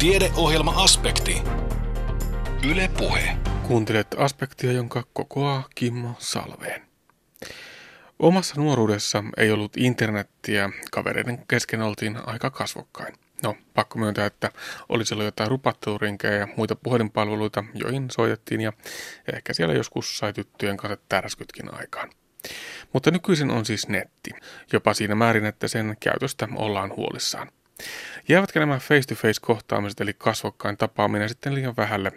Tiedeohjelma-aspekti. Yle Puhe. Kuuntelet aspektia, jonka kokoaa Kimmo Salveen. Omassa nuoruudessa ei ollut internettiä, kavereiden kesken oltiin aika kasvokkain. No, pakko myöntää, että oli silloin jotain rupattelurinkejä ja muita puhelinpalveluita, joihin soitettiin ja ehkä siellä joskus sai tyttöjen kanssa tärskytkin aikaan. Mutta nykyisin on siis netti, jopa siinä määrin, että sen käytöstä ollaan huolissaan. Jäävätkö nämä face-to-face kohtaamiset eli kasvokkain tapaaminen sitten liian vähälle?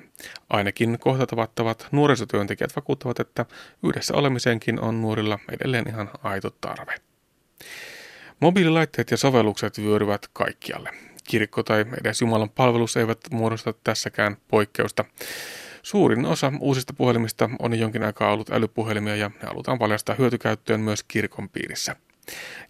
Ainakin kohtatavat nuorisotyöntekijät vakuuttavat, että yhdessä olemiseenkin on nuorilla edelleen ihan aito tarve. Mobiililaitteet ja sovellukset vyöryvät kaikkialle. Kirkko tai edes Jumalan palvelus eivät muodosta tässäkään poikkeusta. Suurin osa uusista puhelimista on jonkin aikaa ollut älypuhelimia ja ne halutaan paljastaa hyötykäyttöön myös kirkon piirissä.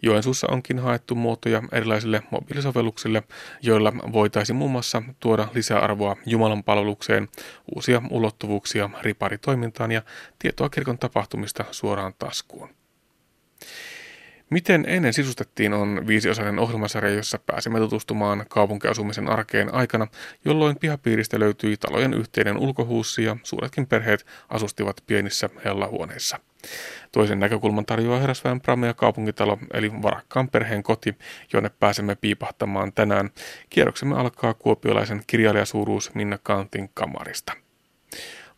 Joensuussa onkin haettu muotoja erilaisille mobiilisovelluksille, joilla voitaisiin muun muassa tuoda lisäarvoa Jumalan palvelukseen, uusia ulottuvuuksia riparitoimintaan ja tietoa kirkon tapahtumista suoraan taskuun. Miten ennen sisustettiin on viisiosainen ohjelmasarja, jossa pääsemme tutustumaan kaupunkiasumisen arkeen aikana, jolloin pihapiiristä löytyi talojen yhteinen ulkohuussi ja suuretkin perheet asustivat pienissä hellahuoneissa. Toisen näkökulman tarjoaa Herrasväen Pramea kaupungitalo, eli varakkaan perheen koti, jonne pääsemme piipahtamaan tänään. Kierroksemme alkaa kuopiolaisen kirjailijasuuruus Minna Kantin kamarista.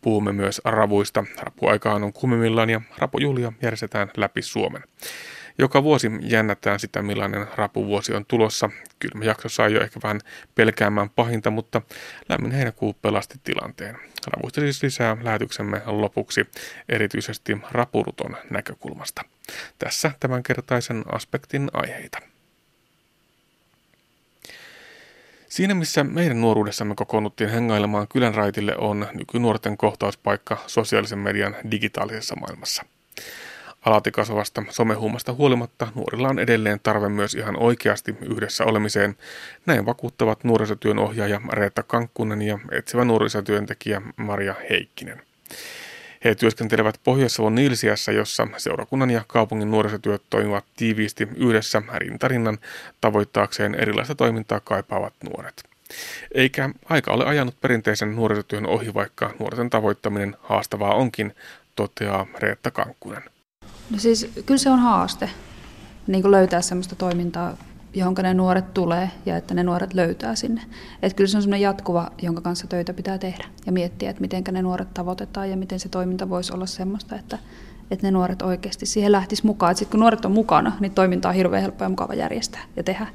Puhumme myös ravuista. Rapuaikaan on kuumimmillaan ja rapujuhlia järjestetään läpi Suomen. Joka vuosi jännätään sitä, millainen rapuvuosi on tulossa. Kylmä jakso sai jo ehkä vähän pelkäämään pahinta, mutta lämmin heinäkuu pelasti tilanteen. Ravuista siis lisää lähetyksemme lopuksi, erityisesti rapuruton näkökulmasta. Tässä tämänkertaisen aspektin aiheita. Siinä missä meidän nuoruudessamme kokoonnuttiin hengailemaan kylän raitille on nykynuorten kohtauspaikka sosiaalisen median digitaalisessa maailmassa. Alati kasvavasta somehuumasta huolimatta nuorilla on edelleen tarve myös ihan oikeasti yhdessä olemiseen. Näin vakuuttavat nuorisotyön ohjaaja Reetta Kankkunen ja etsivä nuorisotyöntekijä Maria Heikkinen. He työskentelevät Pohjois-Savon Nilsiässä, jossa seurakunnan ja kaupungin nuorisotyöt toimivat tiiviisti yhdessä rintarinnan tavoittaakseen erilaista toimintaa kaipaavat nuoret. Eikä aika ole ajanut perinteisen nuorisotyön ohi, vaikka nuorten tavoittaminen haastavaa onkin, toteaa Reetta Kankkunen. No siis kyllä se on haaste niin kuin löytää sellaista toimintaa, johon ne nuoret tulee ja että ne nuoret löytää sinne. Että kyllä se on sellainen jatkuva, jonka kanssa töitä pitää tehdä ja miettiä, että miten ne nuoret tavoitetaan ja miten se toiminta voisi olla sellaista, että, että ne nuoret oikeasti siihen lähtisi mukaan. Sitten kun nuoret on mukana, niin toiminta on hirveän helppo ja mukava järjestää ja tehdä.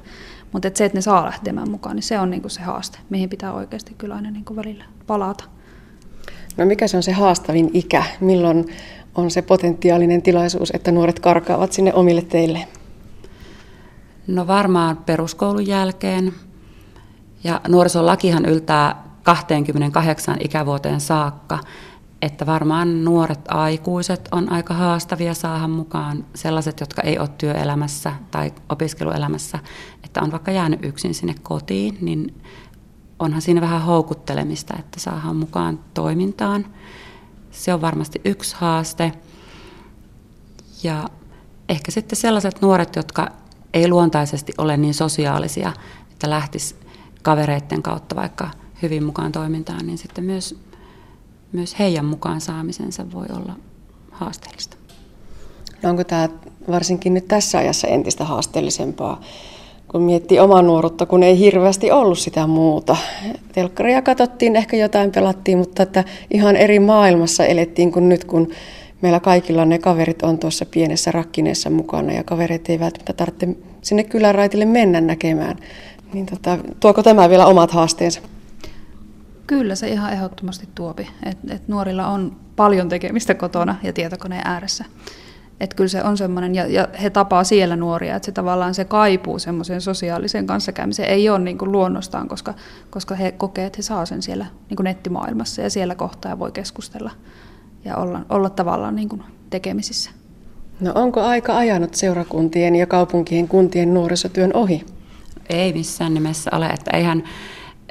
Mutta se, että ne saa lähtemään mukaan, niin se on niinku se haaste, mihin pitää oikeasti kyllä aina niinku välillä palata. No mikä se on se haastavin ikä? Milloin on se potentiaalinen tilaisuus, että nuoret karkaavat sinne omille teille? No varmaan peruskoulun jälkeen. Ja nuorisolakihan yltää 28 ikävuoteen saakka, että varmaan nuoret aikuiset on aika haastavia saada mukaan sellaiset, jotka ei ole työelämässä tai opiskeluelämässä, että on vaikka jäänyt yksin sinne kotiin, niin onhan siinä vähän houkuttelemista, että saadaan mukaan toimintaan. Se on varmasti yksi haaste. Ja ehkä sitten sellaiset nuoret, jotka ei luontaisesti ole niin sosiaalisia, että lähtis kavereiden kautta vaikka hyvin mukaan toimintaan, niin sitten myös, myös heidän mukaan saamisensa voi olla haasteellista. No onko tämä varsinkin nyt tässä ajassa entistä haasteellisempaa? Kun miettii omaa nuoruutta, kun ei hirveästi ollut sitä muuta. Telkkaria katsottiin, ehkä jotain pelattiin, mutta että ihan eri maailmassa elettiin kuin nyt, kun meillä kaikilla ne kaverit on tuossa pienessä rakkineessa mukana ja kaverit ei välttämättä tarvitse sinne kyläraitille mennä näkemään. Niin tota, tuoko tämä vielä omat haasteensa? Kyllä se ihan ehdottomasti tuopi. Et, et nuorilla on paljon tekemistä kotona ja tietokoneen ääressä. Että kyllä se on semmoinen, ja, ja he tapaa siellä nuoria, että se tavallaan se kaipuu semmoiseen sosiaaliseen kanssakäymiseen. Ei ole niin kuin luonnostaan, koska, koska he kokee, että he saa sen siellä niin kuin nettimaailmassa ja siellä kohtaa voi keskustella ja olla, olla tavallaan niin kuin tekemisissä. No onko aika ajanut seurakuntien ja kaupunkien kuntien nuorisotyön ohi? Ei missään nimessä ole, että eihän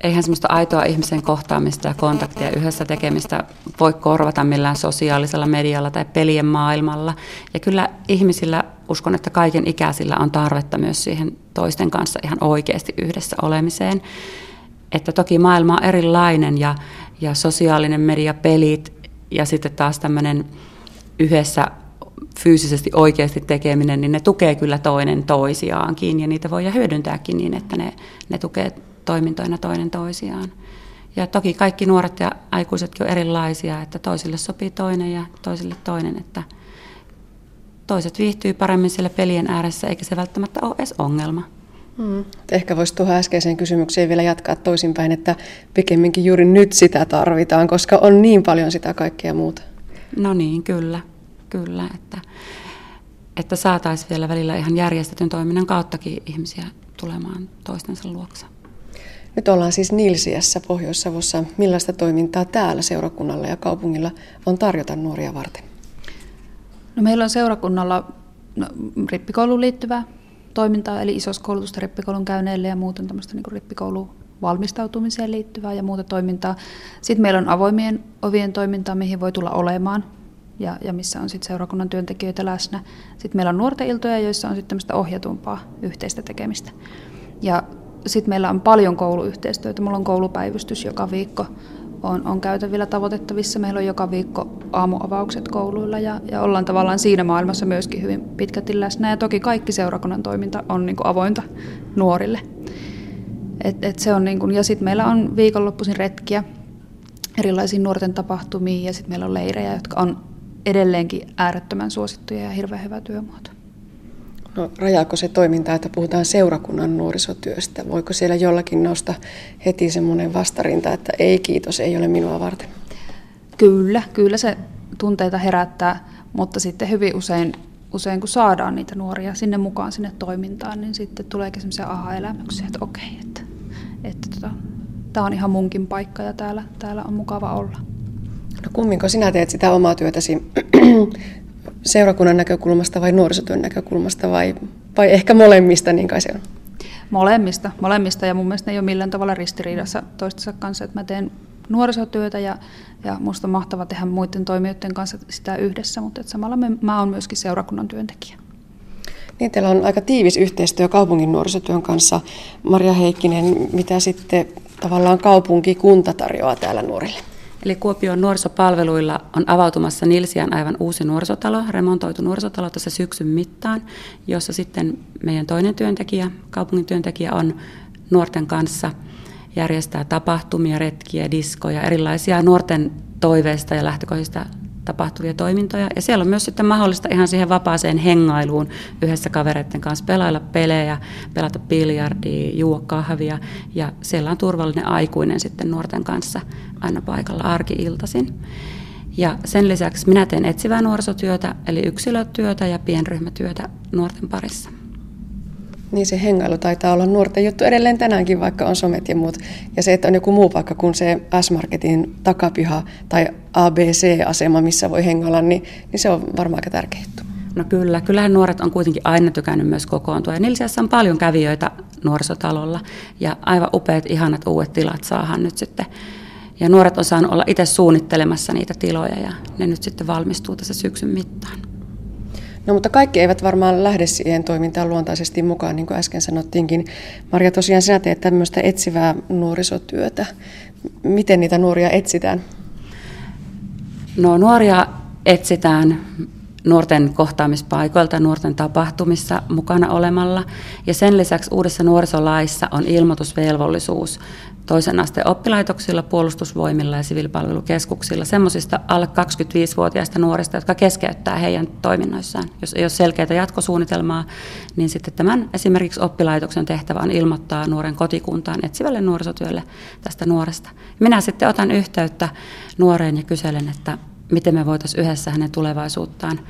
eihän semmoista aitoa ihmisen kohtaamista ja kontaktia yhdessä tekemistä voi korvata millään sosiaalisella medialla tai pelien maailmalla. Ja kyllä ihmisillä, uskon, että kaiken ikäisillä on tarvetta myös siihen toisten kanssa ihan oikeasti yhdessä olemiseen. Että toki maailma on erilainen ja, ja sosiaalinen media, pelit ja sitten taas tämmöinen yhdessä fyysisesti oikeasti tekeminen, niin ne tukee kyllä toinen toisiaankin ja niitä voi hyödyntääkin niin, että ne, ne tukee toimintoina toinen toisiaan. Ja toki kaikki nuoret ja aikuisetkin on erilaisia, että toisille sopii toinen ja toisille toinen, että toiset viihtyy paremmin siellä pelien ääressä, eikä se välttämättä ole edes ongelma. Hmm. Ehkä voisi tuohon äskeiseen kysymykseen vielä jatkaa toisinpäin, että pikemminkin juuri nyt sitä tarvitaan, koska on niin paljon sitä kaikkea muuta. No niin, kyllä, kyllä, että, että saataisiin vielä välillä ihan järjestetyn toiminnan kauttakin ihmisiä tulemaan toistensa luokse. Nyt ollaan siis Nilsiässä Pohjois-Savossa. Millaista toimintaa täällä seurakunnalla ja kaupungilla on tarjota nuoria varten? No meillä on seurakunnalla no, rippikouluun liittyvää toimintaa, eli isoskoulutusta rippikoulun käyneille ja muuten tämmöistä niin rippikouluun valmistautumiseen liittyvää ja muuta toimintaa. Sitten meillä on avoimien ovien toimintaa, mihin voi tulla olemaan ja, ja missä on sitten seurakunnan työntekijöitä läsnä. Sitten meillä on nuorten iltoja, joissa on sitten tämmöistä ohjatumpaa yhteistä tekemistä. Ja sitten meillä on paljon kouluyhteistyötä. Mulla on koulupäivystys joka viikko. On, on käytävillä tavoitettavissa. Meillä on joka viikko aamuavaukset kouluilla ja, ja ollaan tavallaan siinä maailmassa myöskin hyvin pitkälti läsnä. Ja toki kaikki seurakunnan toiminta on niin avointa nuorille. Et, et se on niin kuin, ja sitten meillä on viikonloppuisin retkiä erilaisiin nuorten tapahtumiin ja sitten meillä on leirejä, jotka on edelleenkin äärettömän suosittuja ja hirveän hyvä työmuoto. No, rajaako se toiminta, että puhutaan seurakunnan nuorisotyöstä? Voiko siellä jollakin nousta heti semmoinen vastarinta, että ei kiitos, ei ole minua varten? Kyllä, kyllä se tunteita herättää, mutta sitten hyvin usein, usein kun saadaan niitä nuoria sinne mukaan sinne toimintaan, niin sitten tuleekin semmoisia aha-elämyksiä, että okei, että, että tota, tämä on ihan munkin paikka ja täällä, täällä on mukava olla. No kumminko sinä teet sitä omaa työtäsi seurakunnan näkökulmasta vai nuorisotyön näkökulmasta vai, vai ehkä molemmista, niin kai se on? Molemmista, molemmista ja mun mielestä ne ei ole millään tavalla ristiriidassa toistensa kanssa, että mä teen nuorisotyötä ja, ja musta on mahtava tehdä muiden toimijoiden kanssa sitä yhdessä, mutta että samalla me, mä oon myöskin seurakunnan työntekijä. Niin, teillä on aika tiivis yhteistyö kaupungin nuorisotyön kanssa. Maria Heikkinen, mitä sitten tavallaan kaupunki, kunta tarjoaa täällä nuorille? Eli Kuopion nuorisopalveluilla on avautumassa Nilsian aivan uusi nuorisotalo, remontoitu nuorisotalo tässä syksyn mittaan, jossa sitten meidän toinen työntekijä, kaupungin työntekijä on nuorten kanssa järjestää tapahtumia, retkiä, diskoja, erilaisia nuorten toiveista ja lähtökohdista tapahtuvia toimintoja. Ja siellä on myös sitten mahdollista ihan siihen vapaaseen hengailuun yhdessä kavereiden kanssa pelailla pelejä, pelata biljardia, juo kahvia. Ja siellä on turvallinen aikuinen sitten nuorten kanssa aina paikalla arki-iltaisin. Ja sen lisäksi minä teen etsivää nuorisotyötä, eli yksilötyötä ja pienryhmätyötä nuorten parissa. Niin se hengailu taitaa olla nuorten juttu edelleen tänäänkin, vaikka on somet ja muut. Ja se, että on joku muu paikka kuin se S-Marketin takapiha tai ABC-asema, missä voi hengailla, niin, niin se on varmaan aika tärkeä juttu. No kyllä, kyllähän nuoret on kuitenkin aina tykännyt myös kokoontua. Ja Nilsiassa on paljon kävijöitä nuorisotalolla ja aivan upeat, ihanat uudet tilat saahan nyt sitten. Ja nuoret on saanut olla itse suunnittelemassa niitä tiloja ja ne nyt sitten valmistuu tässä syksyn mittaan. No mutta kaikki eivät varmaan lähde siihen toimintaan luontaisesti mukaan, niin kuin äsken sanottiinkin. Maria, tosiaan sinä teet tämmöistä etsivää nuorisotyötä. Miten niitä nuoria etsitään? No nuoria etsitään nuorten kohtaamispaikoilta, nuorten tapahtumissa mukana olemalla. Ja sen lisäksi uudessa nuorisolaissa on ilmoitusvelvollisuus toisen asteen oppilaitoksilla, puolustusvoimilla ja siviilipalvelukeskuksilla semmoisista alle 25-vuotiaista nuorista, jotka keskeyttää heidän toiminnoissaan. Jos ei ole selkeää jatkosuunnitelmaa, niin sitten tämän esimerkiksi oppilaitoksen tehtävä on ilmoittaa nuoren kotikuntaan etsivälle nuorisotyölle tästä nuoresta. Minä sitten otan yhteyttä nuoreen ja kyselen, että miten me voitaisiin yhdessä hänen tulevaisuuttaan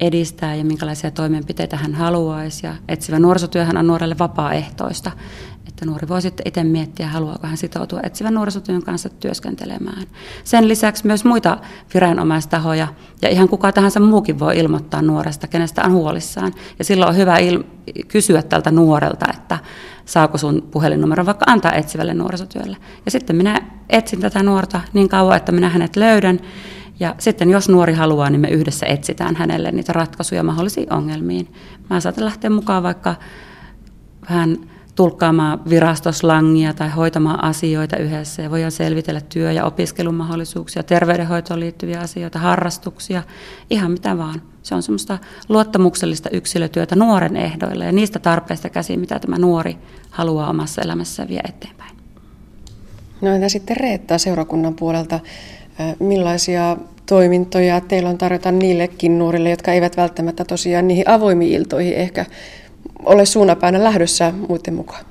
edistää ja minkälaisia toimenpiteitä hän haluaisi. Ja etsivä nuorisotyöhän on nuorelle vapaaehtoista, että nuori voi sitten itse miettiä, haluaako hän sitoutua etsivän nuorisotyön kanssa työskentelemään. Sen lisäksi myös muita viranomaistahoja ja ihan kuka tahansa muukin voi ilmoittaa nuoresta, kenestä on huolissaan. Ja silloin on hyvä il- kysyä tältä nuorelta, että saako sun puhelinnumero vaikka antaa etsivälle nuorisotyölle. Ja sitten minä etsin tätä nuorta niin kauan, että minä hänet löydän ja sitten jos nuori haluaa, niin me yhdessä etsitään hänelle niitä ratkaisuja mahdollisiin ongelmiin. Mä saatan lähteä mukaan vaikka vähän tulkkaamaan virastoslangia tai hoitamaan asioita yhdessä ja voidaan selvitellä työ- ja opiskelun mahdollisuuksia, terveydenhoitoon liittyviä asioita, harrastuksia, ihan mitä vaan. Se on semmoista luottamuksellista yksilötyötä nuoren ehdoilla ja niistä tarpeista käsin, mitä tämä nuori haluaa omassa elämässään vie eteenpäin. No entä sitten Reetta seurakunnan puolelta? Millaisia toimintoja teillä on tarjota niillekin nuorille, jotka eivät välttämättä tosiaan niihin avoimiin iltoihin ehkä ole suunnapäänä lähdössä muiden mukaan?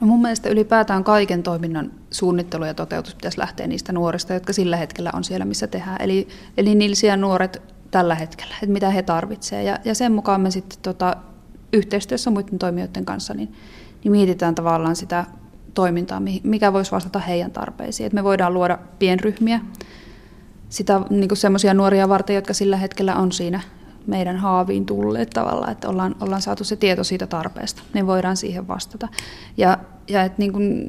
No mun mielestä ylipäätään kaiken toiminnan suunnittelu ja toteutus pitäisi lähteä niistä nuorista, jotka sillä hetkellä on siellä, missä tehdään. Eli, eli niillä nuoret tällä hetkellä, että mitä he tarvitsevat. Ja, ja sen mukaan me sitten tota, yhteistyössä muiden toimijoiden kanssa niin, niin mietitään tavallaan sitä toimintaa, mikä voisi vastata heidän tarpeisiin. Et me voidaan luoda pienryhmiä, sitä niin semmoisia nuoria varten, jotka sillä hetkellä on siinä meidän haaviin tulleet tavallaan, että ollaan, ollaan saatu se tieto siitä tarpeesta, niin voidaan siihen vastata. Ja, ja että niin kuin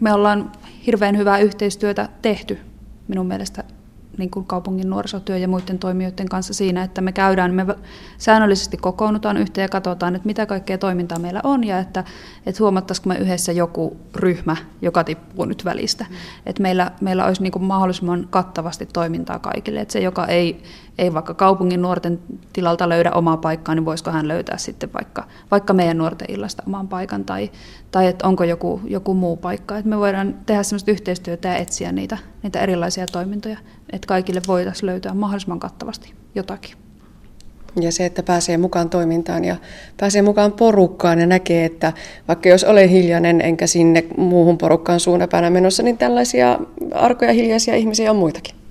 me ollaan hirveän hyvää yhteistyötä tehty minun mielestä niin kuin kaupungin nuorisotyö ja muiden toimijoiden kanssa siinä, että me käydään, me säännöllisesti kokoonnutaan yhteen ja katsotaan, että mitä kaikkea toimintaa meillä on ja että, että huomattaisiko me yhdessä joku ryhmä, joka tippuu nyt välistä. Mm. Että meillä, meillä olisi niin kuin mahdollisimman kattavasti toimintaa kaikille, että se, joka ei ei vaikka kaupungin nuorten tilalta löydä omaa paikkaa, niin voisiko hän löytää sitten vaikka, vaikka meidän nuorten illasta oman paikan tai, tai että onko joku, joku muu paikka. Että me voidaan tehdä sellaista yhteistyötä ja etsiä niitä, niitä erilaisia toimintoja, että kaikille voitaisiin löytää mahdollisimman kattavasti jotakin. Ja se, että pääsee mukaan toimintaan ja pääsee mukaan porukkaan ja näkee, että vaikka jos olen hiljainen enkä sinne muuhun porukkaan suunnapäänä menossa, niin tällaisia arkoja hiljaisia ihmisiä on muitakin.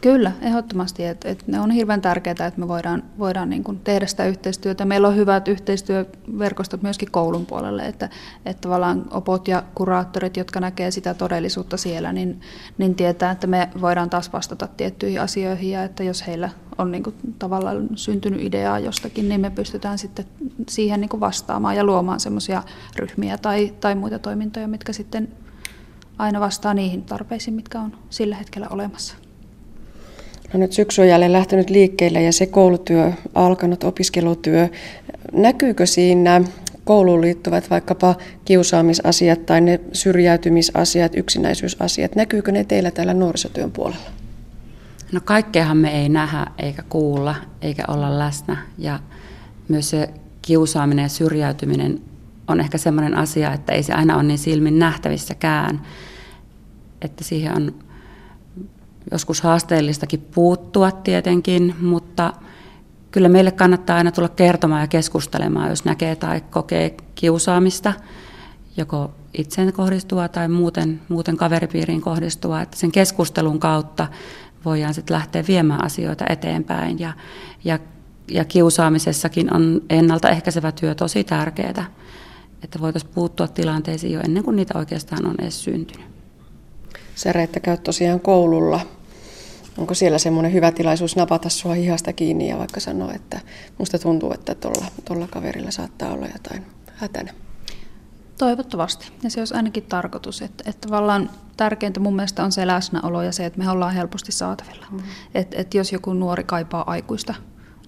Kyllä, ehdottomasti. Että, että ne on hirveän tärkeää, että me voidaan, voidaan niin kuin tehdä sitä yhteistyötä. Meillä on hyvät yhteistyöverkostot myöskin koulun puolelle, että, että tavallaan opot ja kuraattorit, jotka näkee sitä todellisuutta siellä, niin, niin tietää, että me voidaan taas vastata tiettyihin asioihin ja että jos heillä on niin kuin tavallaan syntynyt ideaa jostakin, niin me pystytään sitten siihen niin kuin vastaamaan ja luomaan semmoisia ryhmiä tai, tai muita toimintoja, mitkä sitten aina vastaa niihin tarpeisiin, mitkä on sillä hetkellä olemassa. No nyt syksy on jälleen lähtenyt liikkeelle ja se koulutyö, alkanut opiskelutyö, näkyykö siinä kouluun liittyvät vaikkapa kiusaamisasiat tai ne syrjäytymisasiat, yksinäisyysasiat, näkyykö ne teillä täällä nuorisotyön puolella? No kaikkeahan me ei nähdä eikä kuulla eikä olla läsnä. Ja myös se kiusaaminen ja syrjäytyminen on ehkä sellainen asia, että ei se aina ole niin silmin nähtävissäkään, että siihen on joskus haasteellistakin puuttua tietenkin, mutta kyllä meille kannattaa aina tulla kertomaan ja keskustelemaan, jos näkee tai kokee kiusaamista, joko itseen kohdistua tai muuten, muuten kaveripiiriin kohdistua, että sen keskustelun kautta voidaan sitten lähteä viemään asioita eteenpäin ja, ja, ja kiusaamisessakin on ennaltaehkäisevä työ tosi tärkeää, että voitaisiin puuttua tilanteisiin jo ennen kuin niitä oikeastaan on edes syntynyt. Sä Reetta käyt tosiaan koululla onko siellä semmoinen hyvä tilaisuus napata sua hihasta kiinni ja vaikka sanoa, että musta tuntuu, että tuolla kaverilla saattaa olla jotain hätänä? Toivottavasti. Ja se olisi ainakin tarkoitus, että, että tavallaan tärkeintä mun mielestä on se läsnäolo ja se, että me ollaan helposti saatavilla. Mm. Että et jos joku nuori kaipaa aikuista,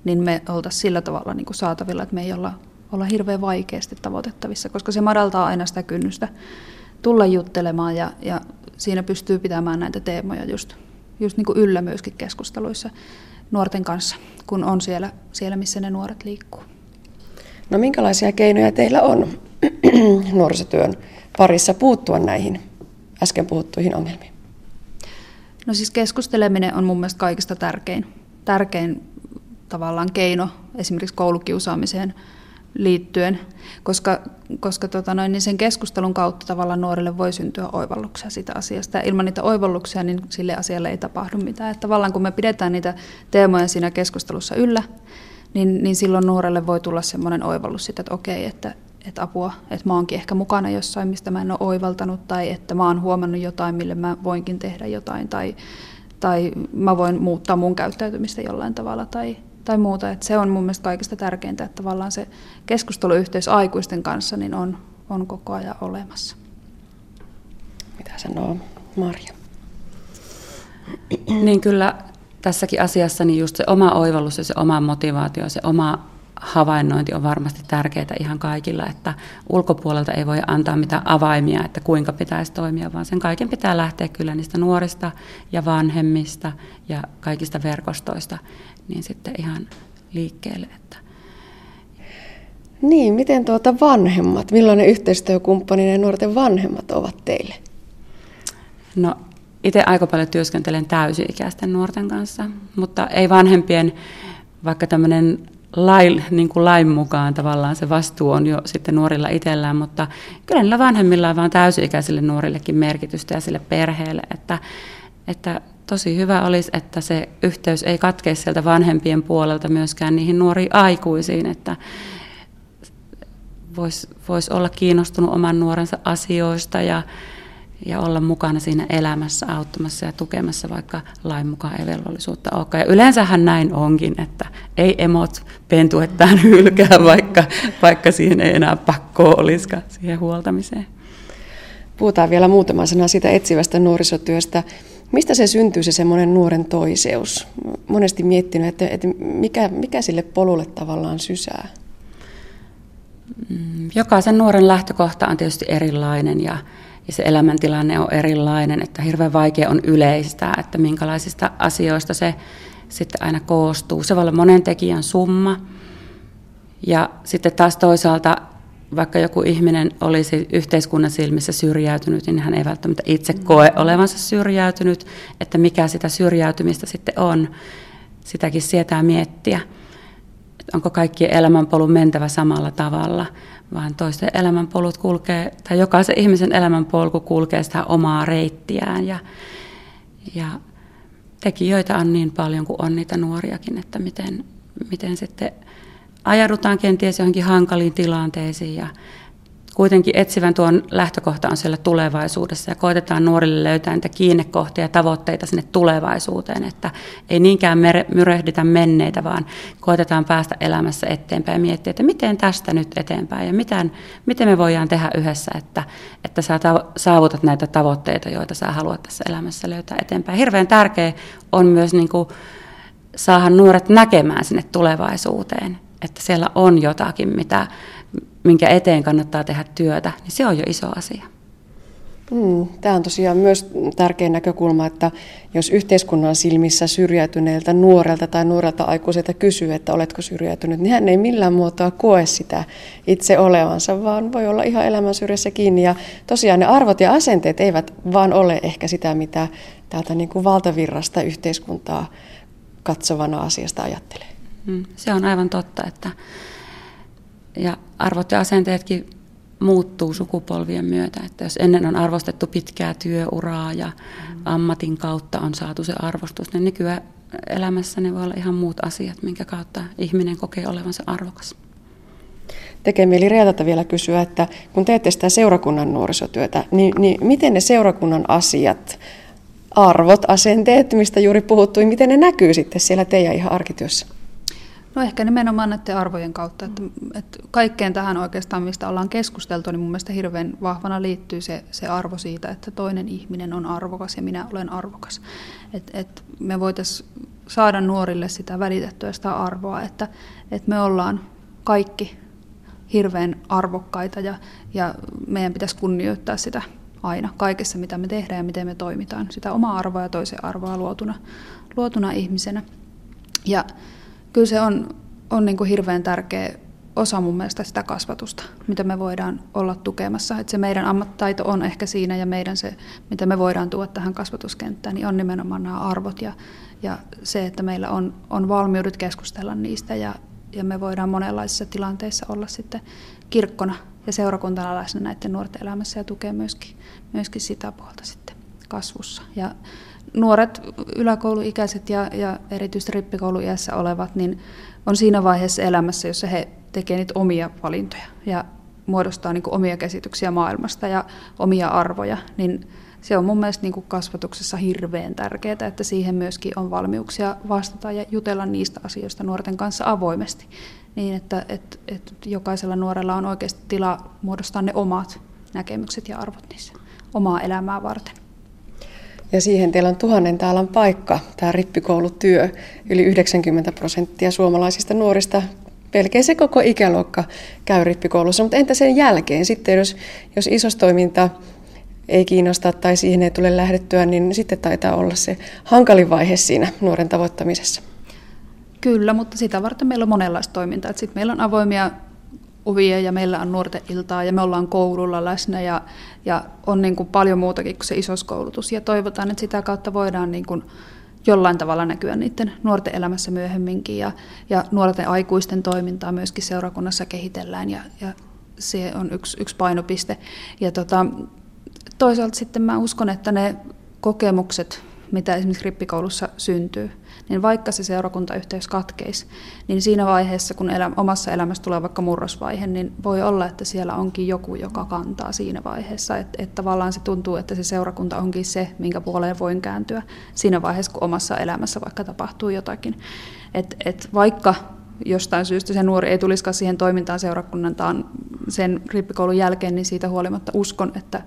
niin me oltaisiin sillä tavalla niin kuin saatavilla, että me ei olla, olla hirveän vaikeasti tavoitettavissa, koska se madaltaa aina sitä kynnystä tulla juttelemaan ja, ja siinä pystyy pitämään näitä teemoja just just niin kuin yllä myöskin keskusteluissa nuorten kanssa, kun on siellä, siellä missä ne nuoret liikkuu. No minkälaisia keinoja teillä on nuorisotyön parissa puuttua näihin äsken puhuttuihin ongelmiin? No siis keskusteleminen on mun mielestä kaikista tärkein, tärkein tavallaan keino esimerkiksi koulukiusaamiseen liittyen, koska, koska tota noin, niin sen keskustelun kautta tavallaan nuorille voi syntyä oivalluksia siitä asiasta. Ja ilman niitä oivalluksia niin sille asialle ei tapahdu mitään. Että tavallaan kun me pidetään niitä teemoja siinä keskustelussa yllä, niin, niin silloin nuorelle voi tulla semmoinen oivallus siitä, että okei, että, että apua, että mä oonkin ehkä mukana jossain, mistä mä en ole oivaltanut, tai että mä oon huomannut jotain, mille mä voinkin tehdä jotain, tai, tai mä voin muuttaa mun käyttäytymistä jollain tavalla, tai, tai muuta. Et se on mun mielestä kaikista tärkeintä, että tavallaan se keskusteluyhteys aikuisten kanssa niin on, on koko ajan olemassa. Mitä sanoo Marja? Niin kyllä tässäkin asiassa niin just se oma oivallus ja se oma motivaatio, se oma havainnointi on varmasti tärkeää ihan kaikilla, että ulkopuolelta ei voi antaa mitään avaimia, että kuinka pitäisi toimia, vaan sen kaiken pitää lähteä kyllä niistä nuorista ja vanhemmista ja kaikista verkostoista, niin sitten ihan liikkeelle. Että. Niin, miten tuota vanhemmat, millainen yhteistyökumppani ne nuorten vanhemmat ovat teille? No itse aika paljon työskentelen täysi-ikäisten nuorten kanssa, mutta ei vanhempien, vaikka tämmöinen lain, niin kuin lain mukaan tavallaan se vastuu on jo sitten nuorilla itsellään, mutta kyllä niillä vanhemmilla on vaan täysi-ikäisille nuorillekin merkitystä ja sille perheelle, että, että tosi hyvä olisi, että se yhteys ei katkea sieltä vanhempien puolelta myöskään niihin nuoriin aikuisiin, että voisi vois olla kiinnostunut oman nuorensa asioista ja, ja olla mukana siinä elämässä auttamassa ja tukemassa, vaikka lain mukaan ei velvollisuutta olekaan. Ja yleensähän näin onkin, että ei emot pentuettaan hylkää, vaikka, vaikka siihen ei enää pakko olisikaan siihen huoltamiseen. Puhutaan vielä muutama sana siitä etsivästä nuorisotyöstä. Mistä se syntyy se semmoinen nuoren toiseus? Monesti miettinyt, että, että mikä, mikä sille polulle tavallaan sysää? Mm, jokaisen nuoren lähtökohta on tietysti erilainen ja, ja se elämäntilanne on erilainen, että hirveän vaikea on yleistää, että minkälaisista asioista se sitten aina koostuu. Se voi olla monen tekijän summa ja sitten taas toisaalta vaikka joku ihminen olisi yhteiskunnan silmissä syrjäytynyt, niin hän ei välttämättä itse koe olevansa syrjäytynyt, että mikä sitä syrjäytymistä sitten on. Sitäkin sietää miettiä, että onko kaikkien elämänpolun mentävä samalla tavalla, vaan toisten elämänpolut kulkee, tai jokaisen ihmisen elämänpolku kulkee sitä omaa reittiään. Ja, ja tekijöitä on niin paljon kuin on niitä nuoriakin, että miten, miten sitten ajaudutaan kenties johonkin hankaliin tilanteisiin ja kuitenkin etsivän tuon lähtökohta on siellä tulevaisuudessa ja koitetaan nuorille löytää niitä kiinnekohtia ja tavoitteita sinne tulevaisuuteen, että ei niinkään myrehditä menneitä, vaan koitetaan päästä elämässä eteenpäin ja miettiä, että miten tästä nyt eteenpäin ja miten, miten me voidaan tehdä yhdessä, että, että sä saavutat näitä tavoitteita, joita sä haluat tässä elämässä löytää eteenpäin. Hirveän tärkeä on myös niin kuin saada nuoret näkemään sinne tulevaisuuteen että siellä on jotakin, mitä, minkä eteen kannattaa tehdä työtä, niin se on jo iso asia. Mm, tämä on tosiaan myös tärkeä näkökulma, että jos yhteiskunnan silmissä syrjäytyneeltä nuorelta tai nuorelta aikuiselta kysyy, että oletko syrjäytynyt, niin hän ei millään muotoa koe sitä itse olevansa, vaan voi olla ihan elämän syrjässä kiinni. Ja tosiaan ne arvot ja asenteet eivät vaan ole ehkä sitä, mitä täältä niin kuin valtavirrasta yhteiskuntaa katsovana asiasta ajattelee. Mm, se on aivan totta, että ja arvot ja asenteetkin muuttuu sukupolvien myötä. Että jos ennen on arvostettu pitkää työuraa ja mm. ammatin kautta on saatu se arvostus, niin nykyään elämässä ne voi olla ihan muut asiat, minkä kautta ihminen kokee olevansa arvokas. Tekee mieli Reatalta vielä kysyä, että kun teette sitä seurakunnan nuorisotyötä, niin, niin miten ne seurakunnan asiat, arvot, asenteet, mistä juuri puhuttui, miten ne näkyy sitten siellä teidän ihan arkityössä? No ehkä nimenomaan näiden arvojen kautta. Että, että kaikkeen tähän oikeastaan, mistä ollaan keskusteltu, niin mun mielestä hirveän vahvana liittyy se, se arvo siitä, että toinen ihminen on arvokas ja minä olen arvokas. Et, et me voitaisiin saada nuorille sitä välitettyä sitä arvoa, että, että me ollaan kaikki hirveän arvokkaita ja, ja meidän pitäisi kunnioittaa sitä aina kaikessa, mitä me tehdään ja miten me toimitaan. Sitä omaa arvoa ja toisen arvoa luotuna, luotuna ihmisenä. Ja kyllä se on, on niin kuin hirveän tärkeä osa mun mielestä sitä kasvatusta, mitä me voidaan olla tukemassa. Että se meidän ammattitaito on ehkä siinä ja meidän se, mitä me voidaan tuoda tähän kasvatuskenttään, niin on nimenomaan nämä arvot ja, ja se, että meillä on, on valmiudet keskustella niistä ja, ja me voidaan monenlaisissa tilanteissa olla sitten kirkkona ja seurakuntana läsnä näiden nuorten elämässä ja tukea myöskin, myöskin sitä puolta sitten kasvussa. Ja nuoret yläkouluikäiset ja, ja erityisesti rippikouluiässä olevat, niin on siinä vaiheessa elämässä, jossa he tekevät niitä omia valintoja ja muodostaa niin omia käsityksiä maailmasta ja omia arvoja, niin se on mun mielestä niin kasvatuksessa hirveän tärkeää, että siihen myöskin on valmiuksia vastata ja jutella niistä asioista nuorten kanssa avoimesti, niin että, että, että jokaisella nuorella on oikeasti tila muodostaa ne omat näkemykset ja arvot niissä omaa elämää varten. Ja siihen teillä on tuhannen taalan paikka, tämä rippikoulutyö. Yli 90 prosenttia suomalaisista nuorista melkein se koko ikäluokka käy rippikoulussa, mutta entä sen jälkeen sitten, jos, jos isostoiminta ei kiinnosta tai siihen ei tule lähdettyä, niin sitten taitaa olla se hankalin vaihe siinä nuoren tavoittamisessa. Kyllä, mutta sitä varten meillä on monenlaista toimintaa. Sitten meillä on avoimia ovia ja meillä on nuorten iltaa ja me ollaan koululla läsnä ja, ja on niin kuin paljon muutakin kuin se isoskoulutus. Ja toivotaan, että sitä kautta voidaan niin kuin jollain tavalla näkyä niiden nuorten elämässä myöhemminkin ja, ja nuorten aikuisten toimintaa myöskin seurakunnassa kehitellään ja, ja se on yksi, yksi painopiste. Ja tota, toisaalta sitten mä uskon, että ne kokemukset, mitä esimerkiksi rippikoulussa syntyy, niin vaikka se seurakuntayhteys katkeisi, niin siinä vaiheessa, kun elä, omassa elämässä tulee vaikka murrosvaihe, niin voi olla, että siellä onkin joku, joka kantaa siinä vaiheessa. Että et tavallaan se tuntuu, että se seurakunta onkin se, minkä puoleen voin kääntyä siinä vaiheessa, kun omassa elämässä vaikka tapahtuu jotakin. Et, et vaikka jostain syystä se nuori ei tulisikaan siihen toimintaan seurakunnantaan sen rippikoulun jälkeen, niin siitä huolimatta uskon, että,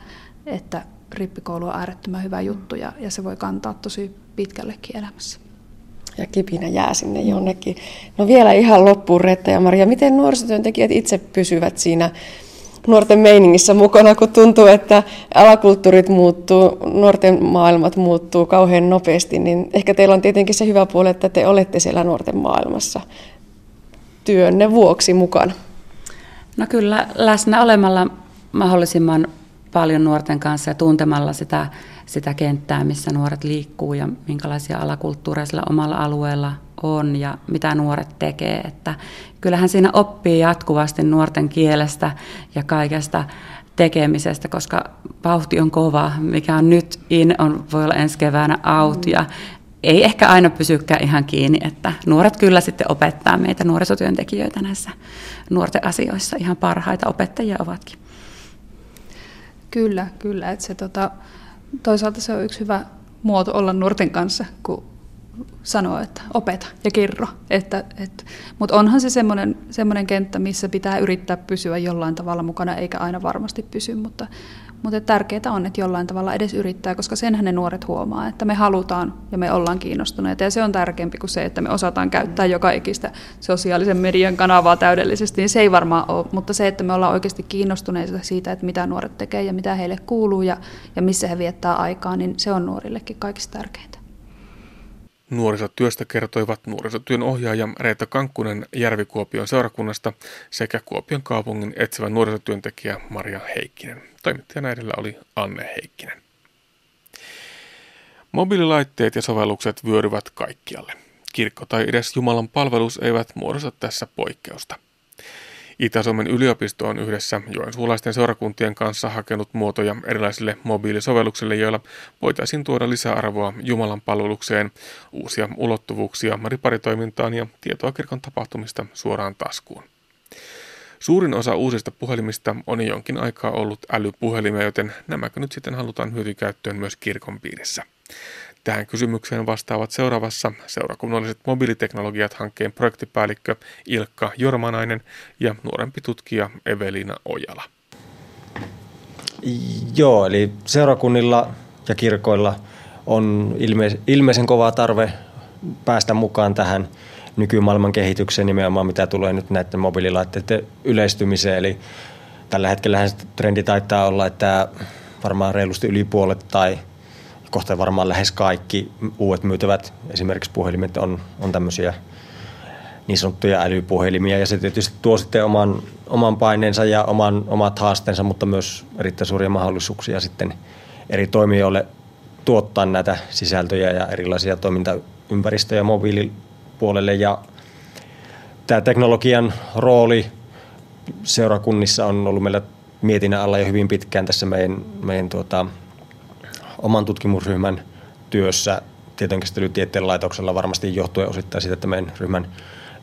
että rippikoulu on äärettömän hyvä juttu ja, ja se voi kantaa tosi pitkällekin elämässä ja kipinä jää sinne jonnekin. No vielä ihan loppuun Retta ja Maria, miten nuorisotyöntekijät itse pysyvät siinä nuorten meiningissä mukana, kun tuntuu, että alakulttuurit muuttuu, nuorten maailmat muuttuu kauhean nopeasti, niin ehkä teillä on tietenkin se hyvä puoli, että te olette siellä nuorten maailmassa työnne vuoksi mukana. No kyllä, läsnä olemalla mahdollisimman paljon nuorten kanssa ja tuntemalla sitä sitä kenttää, missä nuoret liikkuu ja minkälaisia alakulttuureja sillä omalla alueella on ja mitä nuoret tekee. Että kyllähän siinä oppii jatkuvasti nuorten kielestä ja kaikesta tekemisestä, koska vauhti on kova, mikä on nyt in, on, voi olla ensi keväänä out ja ei ehkä aina pysykään ihan kiinni, että nuoret kyllä sitten opettaa meitä nuorisotyöntekijöitä näissä nuorten asioissa. Ihan parhaita opettajia ovatkin. Kyllä, kyllä. Että se, tota, toisaalta se on yksi hyvä muoto olla nuorten kanssa, kun sanoo, että opeta ja kerro. Että, et, Mutta onhan se semmoinen, semmoinen kenttä, missä pitää yrittää pysyä jollain tavalla mukana, eikä aina varmasti pysy, mutta, mutta tärkeää on, että jollain tavalla edes yrittää, koska senhän ne nuoret huomaa, että me halutaan ja me ollaan kiinnostuneita. Ja se on tärkeämpi kuin se, että me osataan käyttää joka ikistä sosiaalisen median kanavaa täydellisesti, niin se ei varmaan ole. Mutta se, että me ollaan oikeasti kiinnostuneita siitä, että mitä nuoret tekee ja mitä heille kuuluu ja, ja missä he viettää aikaa, niin se on nuorillekin kaikista tärkeintä. Nuorisotyöstä kertoivat nuorisotyön ohjaaja Reetta Kankkunen Järvikuopion seurakunnasta sekä Kuopion kaupungin etsivä nuorisotyöntekijä Maria Heikkinen. Toimittajana edellä oli Anne Heikkinen. Mobiililaitteet ja sovellukset vyöryvät kaikkialle. Kirkko tai edes Jumalan palvelus eivät muodosta tässä poikkeusta. Itä-Suomen yliopisto on yhdessä joensuulaisten seurakuntien kanssa hakenut muotoja erilaisille mobiilisovelluksille, joilla voitaisiin tuoda lisäarvoa Jumalan palvelukseen, uusia ulottuvuuksia mariparitoimintaan ja tietoa kirkon tapahtumista suoraan taskuun. Suurin osa uusista puhelimista on jonkin aikaa ollut älypuhelimia, joten nämäkö nyt sitten halutaan hyötykäyttöön myös kirkon piirissä. Tähän kysymykseen vastaavat seuraavassa seurakunnalliset mobiiliteknologiat hankkeen projektipäällikkö Ilkka Jormanainen ja nuorempi tutkija Evelina Ojala. Joo, eli seurakunnilla ja kirkoilla on ilme- ilmeisen kova tarve päästä mukaan tähän nykymaailman kehitykseen nimenomaan, mitä tulee nyt näiden mobiililaitteiden yleistymiseen. Eli tällä hetkellä trendi taitaa olla, että varmaan reilusti yli puolet tai – kohta varmaan lähes kaikki uudet myytävät. Esimerkiksi puhelimet on, on tämmöisiä niin sanottuja älypuhelimia. Ja se tietysti tuo sitten oman, oman paineensa ja oman, omat haasteensa, mutta myös erittäin suuria mahdollisuuksia sitten eri toimijoille tuottaa näitä sisältöjä ja erilaisia toimintaympäristöjä mobiilipuolelle. Ja tämä teknologian rooli seurakunnissa on ollut meillä mietinnän alla jo hyvin pitkään tässä meidän, meidän tuota, oman tutkimusryhmän työssä. Tietojenkäsittelytieteen laitoksella varmasti johtuen osittain siitä, että meidän ryhmän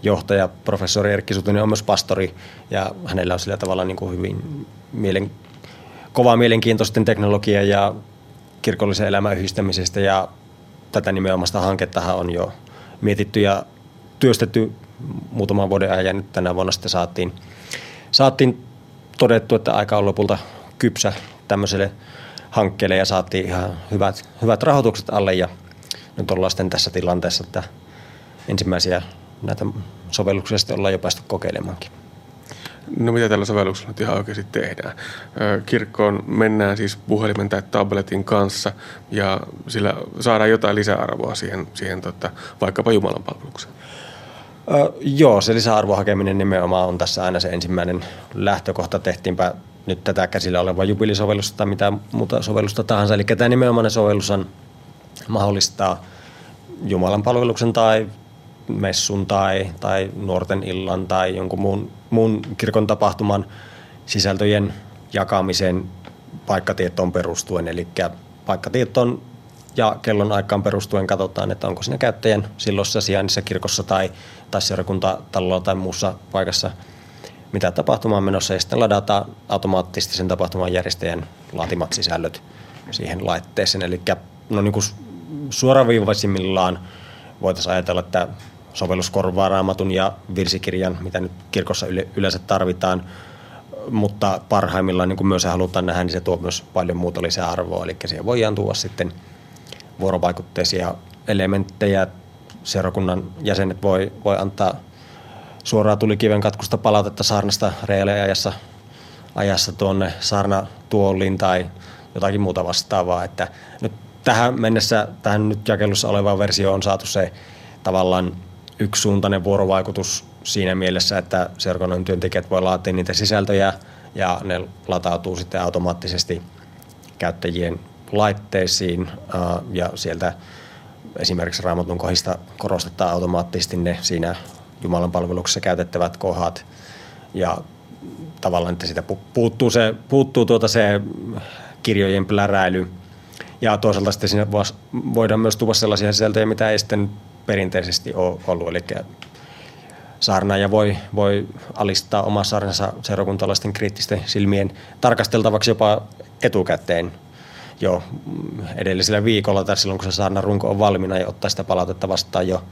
johtaja, professori Erkki Sutinen on myös pastori. Ja hänellä on sillä tavalla niin kuin hyvin mielen, kovaa mielenkiintoisten teknologia ja kirkollisen elämän yhdistämisestä. Ja tätä nimenomaista hankettahan on jo mietitty ja työstetty muutaman vuoden ajan. Ja nyt tänä vuonna sitten saatiin, saatiin todettu, että aika on lopulta kypsä tämmöiselle hankkeelle ja saatiin ihan hyvät, hyvät rahoitukset alle ja nyt ollaan sitten tässä tilanteessa, että ensimmäisiä näitä sovelluksesta ollaan jo päästy kokeilemaankin. No mitä tällä sovelluksella nyt ihan oikeasti tehdään? Kirkkoon mennään siis puhelimen tai tabletin kanssa ja sillä saadaan jotain lisäarvoa siihen, siihen tota, vaikkapa Jumalan palvelukseen. Ö, joo, se lisäarvon hakeminen nimenomaan on tässä aina se ensimmäinen lähtökohta. Tehtiinpä nyt tätä käsillä olevaa jubilisovellusta tai mitä muuta sovellusta tahansa. Eli tämä nimenomainen sovellus mahdollistaa Jumalan palveluksen tai messun tai, tai nuorten illan tai jonkun muun, muun kirkon tapahtuman sisältöjen jakamisen paikkatietoon perustuen. Eli paikkatietoon ja kellon aikaan perustuen katsotaan, että onko siinä käyttäjän silloisessa sijainnissa kirkossa tai, tai seurakuntatalolla tai muussa paikassa mitä tapahtuma on menossa ja sitten ladataan automaattisesti sen tapahtuman järjestäjän laatimat sisällöt siihen laitteeseen. Eli no niin suoraviivaisimmillaan voitaisiin ajatella, että sovellus korvaa raamatun ja virsikirjan, mitä nyt kirkossa yleensä tarvitaan, mutta parhaimmillaan niin kuin myös halutaan nähdä, niin se tuo myös paljon muuta lisäarvoa. Eli siihen voidaan tuoda sitten vuorovaikutteisia elementtejä. Seurakunnan jäsenet voi, voi antaa suoraan tulikiven katkusta palautetta saarnasta reaaliajassa ajassa tuonne saarnatuoliin tai jotakin muuta vastaavaa. Että nyt tähän mennessä, tähän nyt jakelussa olevaan versioon on saatu se tavallaan yksisuuntainen vuorovaikutus siinä mielessä, että seurakunnan työntekijät voi laatia niitä sisältöjä ja ne latautuu sitten automaattisesti käyttäjien laitteisiin ja sieltä esimerkiksi Raamatun kohdista korostetaan automaattisesti ne siinä Jumalan palveluksessa käytettävät kohdat. Ja tavallaan, että siitä puuttuu, se, puuttuu tuota se kirjojen pläräily. Ja toisaalta sitten siinä voidaan myös tuoda sellaisia sisältöjä, mitä ei sitten perinteisesti ole ollut, eli saarnaaja voi, voi alistaa oma saarnansa seurakuntalaisten kriittisten silmien tarkasteltavaksi jopa etukäteen jo edellisellä viikolla tai silloin, kun se saarnan runko on valmiina ja ottaa sitä palautetta vastaan jo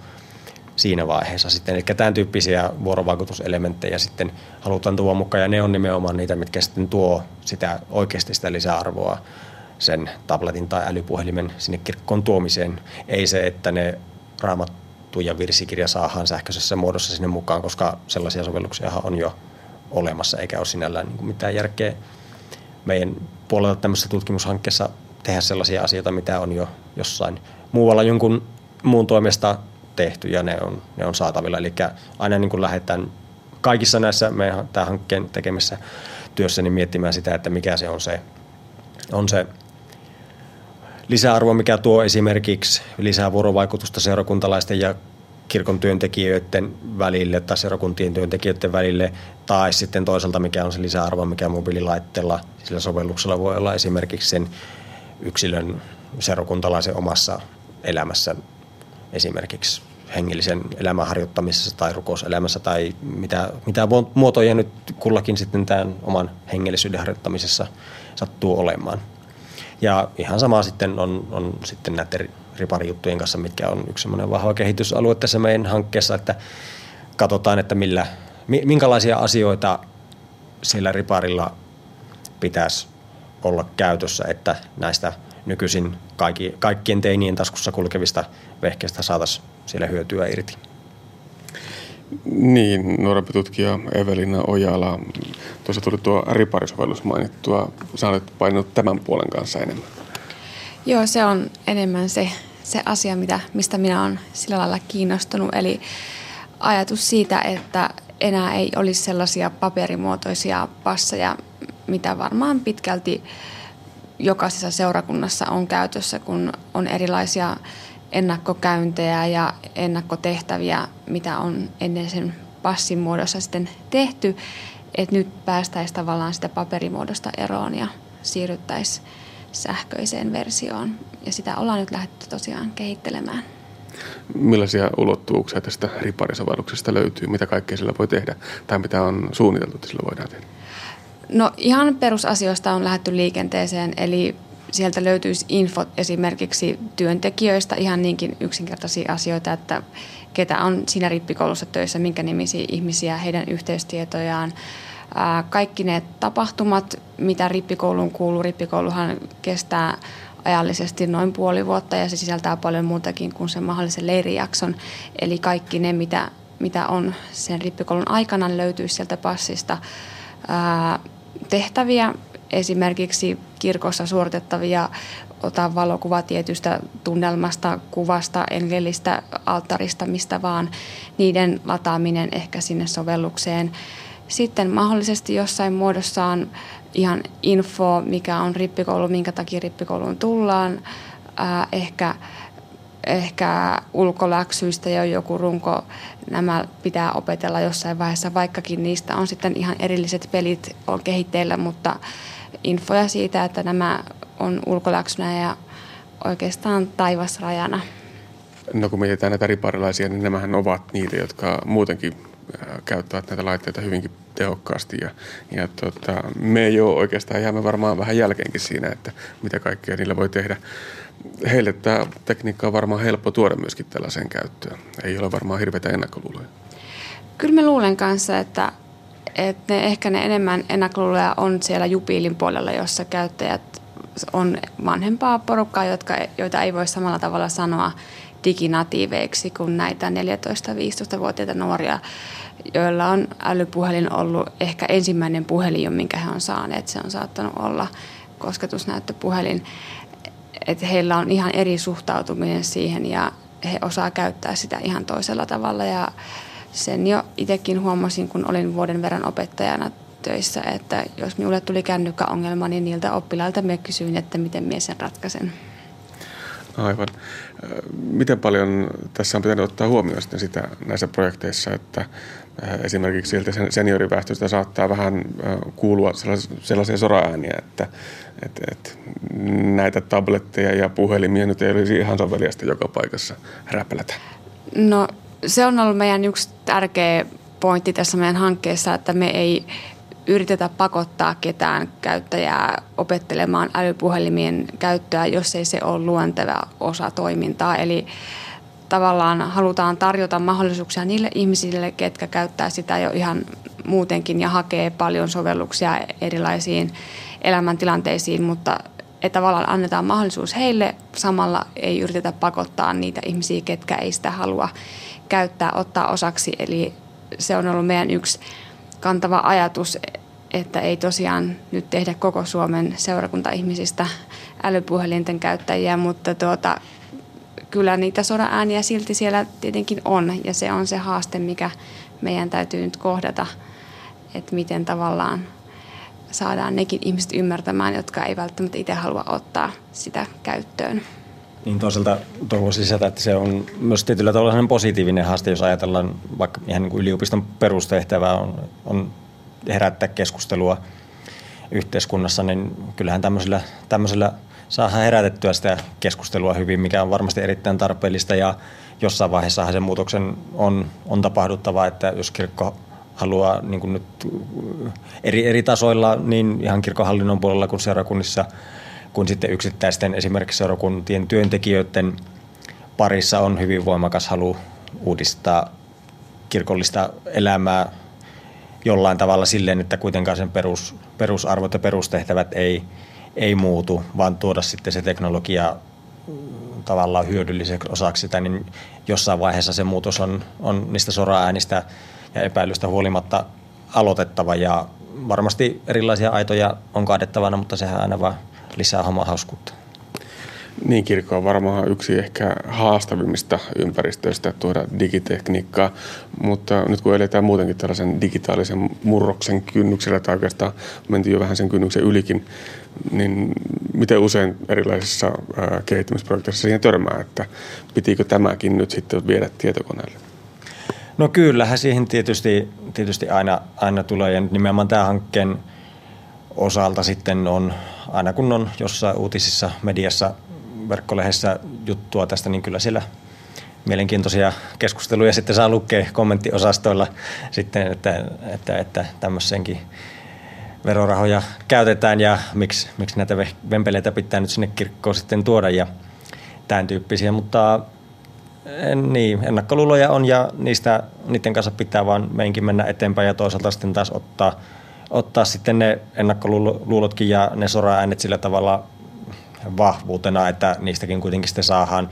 siinä vaiheessa sitten. Eli tämän tyyppisiä vuorovaikutuselementtejä sitten halutaan tuoda mukaan ja ne on nimenomaan niitä, mitkä sitten tuo sitä oikeasti sitä lisäarvoa sen tabletin tai älypuhelimen sinne kirkkoon tuomiseen. Ei se, että ne raamattu ja virsikirja saadaan sähköisessä muodossa sinne mukaan, koska sellaisia sovelluksia on jo olemassa, eikä ole sinällään niin mitään järkeä meidän puolelta tämmöisessä tutkimushankkeessa tehdä sellaisia asioita, mitä on jo jossain muualla jonkun muun toimesta tehty ja ne on, ne on saatavilla. Eli aina niin kuin lähdetään kaikissa näissä meidän tämän hankkeen tekemässä työssä niin miettimään sitä, että mikä se on se, on se lisäarvo, mikä tuo esimerkiksi lisää vuorovaikutusta seurakuntalaisten ja kirkon työntekijöiden välille tai seurakuntien työntekijöiden välille, tai sitten toisaalta mikä on se lisäarvo, mikä mobiililaitteella sillä sovelluksella voi olla esimerkiksi sen yksilön seurakuntalaisen omassa elämässä esimerkiksi hengellisen elämän harjoittamisessa tai rukouselämässä tai mitä, mitä muotoja nyt kullakin sitten tämän oman hengellisyyden harjoittamisessa sattuu olemaan. Ja ihan sama sitten on, on sitten näiden riparijuttujen kanssa, mitkä on yksi semmoinen vahva kehitysalue tässä meidän hankkeessa, että katsotaan, että millä, minkälaisia asioita sillä riparilla pitäisi olla käytössä, että näistä nykyisin kaikki, kaikkien teinien taskussa kulkevista vehkeistä saataisiin siellä hyötyä irti. Niin, nuorempi tutkija Evelina Ojala, tuossa tuli tuo riparisovellus mainittua. Sä olet painanut tämän puolen kanssa enemmän. Joo, se on enemmän se, se asia, mitä, mistä minä olen sillä lailla kiinnostunut. Eli ajatus siitä, että enää ei olisi sellaisia paperimuotoisia passeja, mitä varmaan pitkälti jokaisessa seurakunnassa on käytössä, kun on erilaisia ennakkokäyntejä ja ennakkotehtäviä, mitä on ennen sen passin muodossa sitten tehty, että nyt päästäisiin tavallaan sitä paperimuodosta eroon ja siirryttäisiin sähköiseen versioon. Ja sitä ollaan nyt lähdetty tosiaan kehittelemään. Millaisia ulottuvuuksia tästä riparisovelluksesta löytyy? Mitä kaikkea sillä voi tehdä? Tai mitä on suunniteltu, että sillä voidaan tehdä? No ihan perusasioista on lähdetty liikenteeseen, eli sieltä löytyisi infot esimerkiksi työntekijöistä, ihan niinkin yksinkertaisia asioita, että ketä on siinä rippikoulussa töissä, minkä nimisiä ihmisiä, heidän yhteystietojaan, kaikki ne tapahtumat, mitä rippikouluun kuuluu. Rippikouluhan kestää ajallisesti noin puoli vuotta ja se sisältää paljon muutakin kuin sen mahdollisen leirijakson. Eli kaikki ne, mitä mitä on sen rippikoulun aikana, löytyy sieltä passista tehtäviä, esimerkiksi kirkossa suoritettavia ota valokuva tietystä tunnelmasta, kuvasta, enkelistä, alttarista, mistä vaan, niiden lataaminen ehkä sinne sovellukseen. Sitten mahdollisesti jossain muodossaan ihan info, mikä on rippikoulu, minkä takia rippikouluun tullaan, ehkä, ehkä ulkoläksyistä jo joku runko, nämä pitää opetella jossain vaiheessa, vaikkakin niistä on sitten ihan erilliset pelit on kehitteillä, mutta infoja siitä, että nämä on ulkoläksynä ja oikeastaan taivasrajana. No kun mietitään näitä riparilaisia, niin nämähän ovat niitä, jotka muutenkin käyttävät näitä laitteita hyvinkin tehokkaasti. Ja, ja tota, me ei ole oikeastaan jäämme varmaan vähän jälkeenkin siinä, että mitä kaikkea niillä voi tehdä. Heille tämä tekniikka on varmaan helppo tuoda myöskin tällaiseen käyttöön. Ei ole varmaan hirveitä ennakkoluuloja. Kyllä me luulen kanssa, että, että ne, ehkä ne enemmän ennakkoluuloja on siellä Jupiilin puolella, jossa käyttäjät on vanhempaa porukkaa, jotka, joita ei voi samalla tavalla sanoa diginatiiveiksi kuin näitä 14-15-vuotiaita nuoria, joilla on älypuhelin ollut ehkä ensimmäinen puhelin, minkä he on saaneet. Se on saattanut olla kosketusnäyttöpuhelin. Että heillä on ihan eri suhtautuminen siihen ja he osaa käyttää sitä ihan toisella tavalla. Ja sen jo itsekin huomasin, kun olin vuoden verran opettajana töissä, että jos minulle tuli kännykkäongelma, niin niiltä oppilailta me kysyin, että miten minä sen ratkaisen. Aivan. Miten paljon tässä on pitänyt ottaa huomioon sitten sitä näissä projekteissa, että esimerkiksi sieltä senioriväestöstä saattaa vähän kuulua sellaisia soraääniä, että, että, että näitä tabletteja ja puhelimia nyt ei olisi ihan soveliasta joka paikassa räplätä? No se on ollut meidän yksi tärkeä pointti tässä meidän hankkeessa, että me ei yritetä pakottaa ketään käyttäjää opettelemaan älypuhelimien käyttöä, jos ei se ole luonteva osa toimintaa. Eli tavallaan halutaan tarjota mahdollisuuksia niille ihmisille, ketkä käyttää sitä jo ihan muutenkin ja hakee paljon sovelluksia erilaisiin elämäntilanteisiin, mutta että tavallaan annetaan mahdollisuus heille, samalla ei yritetä pakottaa niitä ihmisiä, ketkä ei sitä halua käyttää, ottaa osaksi. Eli se on ollut meidän yksi kantava ajatus, että ei tosiaan nyt tehdä koko Suomen seurakunta-ihmisistä älypuhelinten käyttäjiä, mutta tuota, kyllä niitä sodan ääniä silti siellä tietenkin on ja se on se haaste, mikä meidän täytyy nyt kohdata, että miten tavallaan saadaan nekin ihmiset ymmärtämään, jotka ei välttämättä itse halua ottaa sitä käyttöön. Niin toisaalta toivoisin lisätä, että se on myös tietyllä tavalla positiivinen haaste, jos ajatellaan vaikka ihan niin kuin yliopiston perustehtävää on, on herättää keskustelua yhteiskunnassa, niin kyllähän tämmöisellä, tämmöisellä saadaan herätettyä sitä keskustelua hyvin, mikä on varmasti erittäin tarpeellista. Ja jossain vaiheessa sen muutoksen on, on tapahduttava, että jos kirkko haluaa niin kuin nyt eri, eri tasoilla, niin ihan kirkohallinnon puolella kuin seurakunnissa – kun sitten yksittäisten esimerkiksi seurakuntien työntekijöiden parissa on hyvin voimakas halu uudistaa kirkollista elämää jollain tavalla silleen, että kuitenkaan sen perus, perusarvot ja perustehtävät ei, ei muutu, vaan tuoda sitten se teknologia tavallaan hyödylliseksi osaksi sitä, niin jossain vaiheessa se muutos on, on niistä soraäänistä ja epäilystä huolimatta aloitettava. Ja varmasti erilaisia aitoja on kaadettavana, mutta sehän aina vaan lisää hauskuutta. Niin, kirkko on varmaan yksi ehkä haastavimmista ympäristöistä tuoda digitekniikkaa, mutta nyt kun eletään muutenkin tällaisen digitaalisen murroksen kynnyksellä, tai oikeastaan mentiin jo vähän sen kynnyksen ylikin, niin miten usein erilaisissa kehittämisprojekteissa siihen törmää, että pitikö tämäkin nyt sitten viedä tietokoneelle? No kyllähän siihen tietysti, tietysti aina, aina tulee, ja nimenomaan tämä hankkeen osalta sitten on, aina kun on jossain uutisissa, mediassa, verkkolehdessä juttua tästä, niin kyllä siellä mielenkiintoisia keskusteluja sitten saa lukea kommenttiosastoilla sitten, että, että, että tämmöisenkin verorahoja käytetään ja miksi, miksi näitä vempeleitä pitää nyt sinne kirkkoon sitten tuoda ja tämän tyyppisiä, mutta niin, ennakkoluuloja on ja niistä, niiden kanssa pitää vaan meinkin mennä eteenpäin ja toisaalta sitten taas ottaa – ottaa sitten ne ennakkoluulotkin ja ne sora-äänet sillä tavalla vahvuutena, että niistäkin kuitenkin sitten saadaan,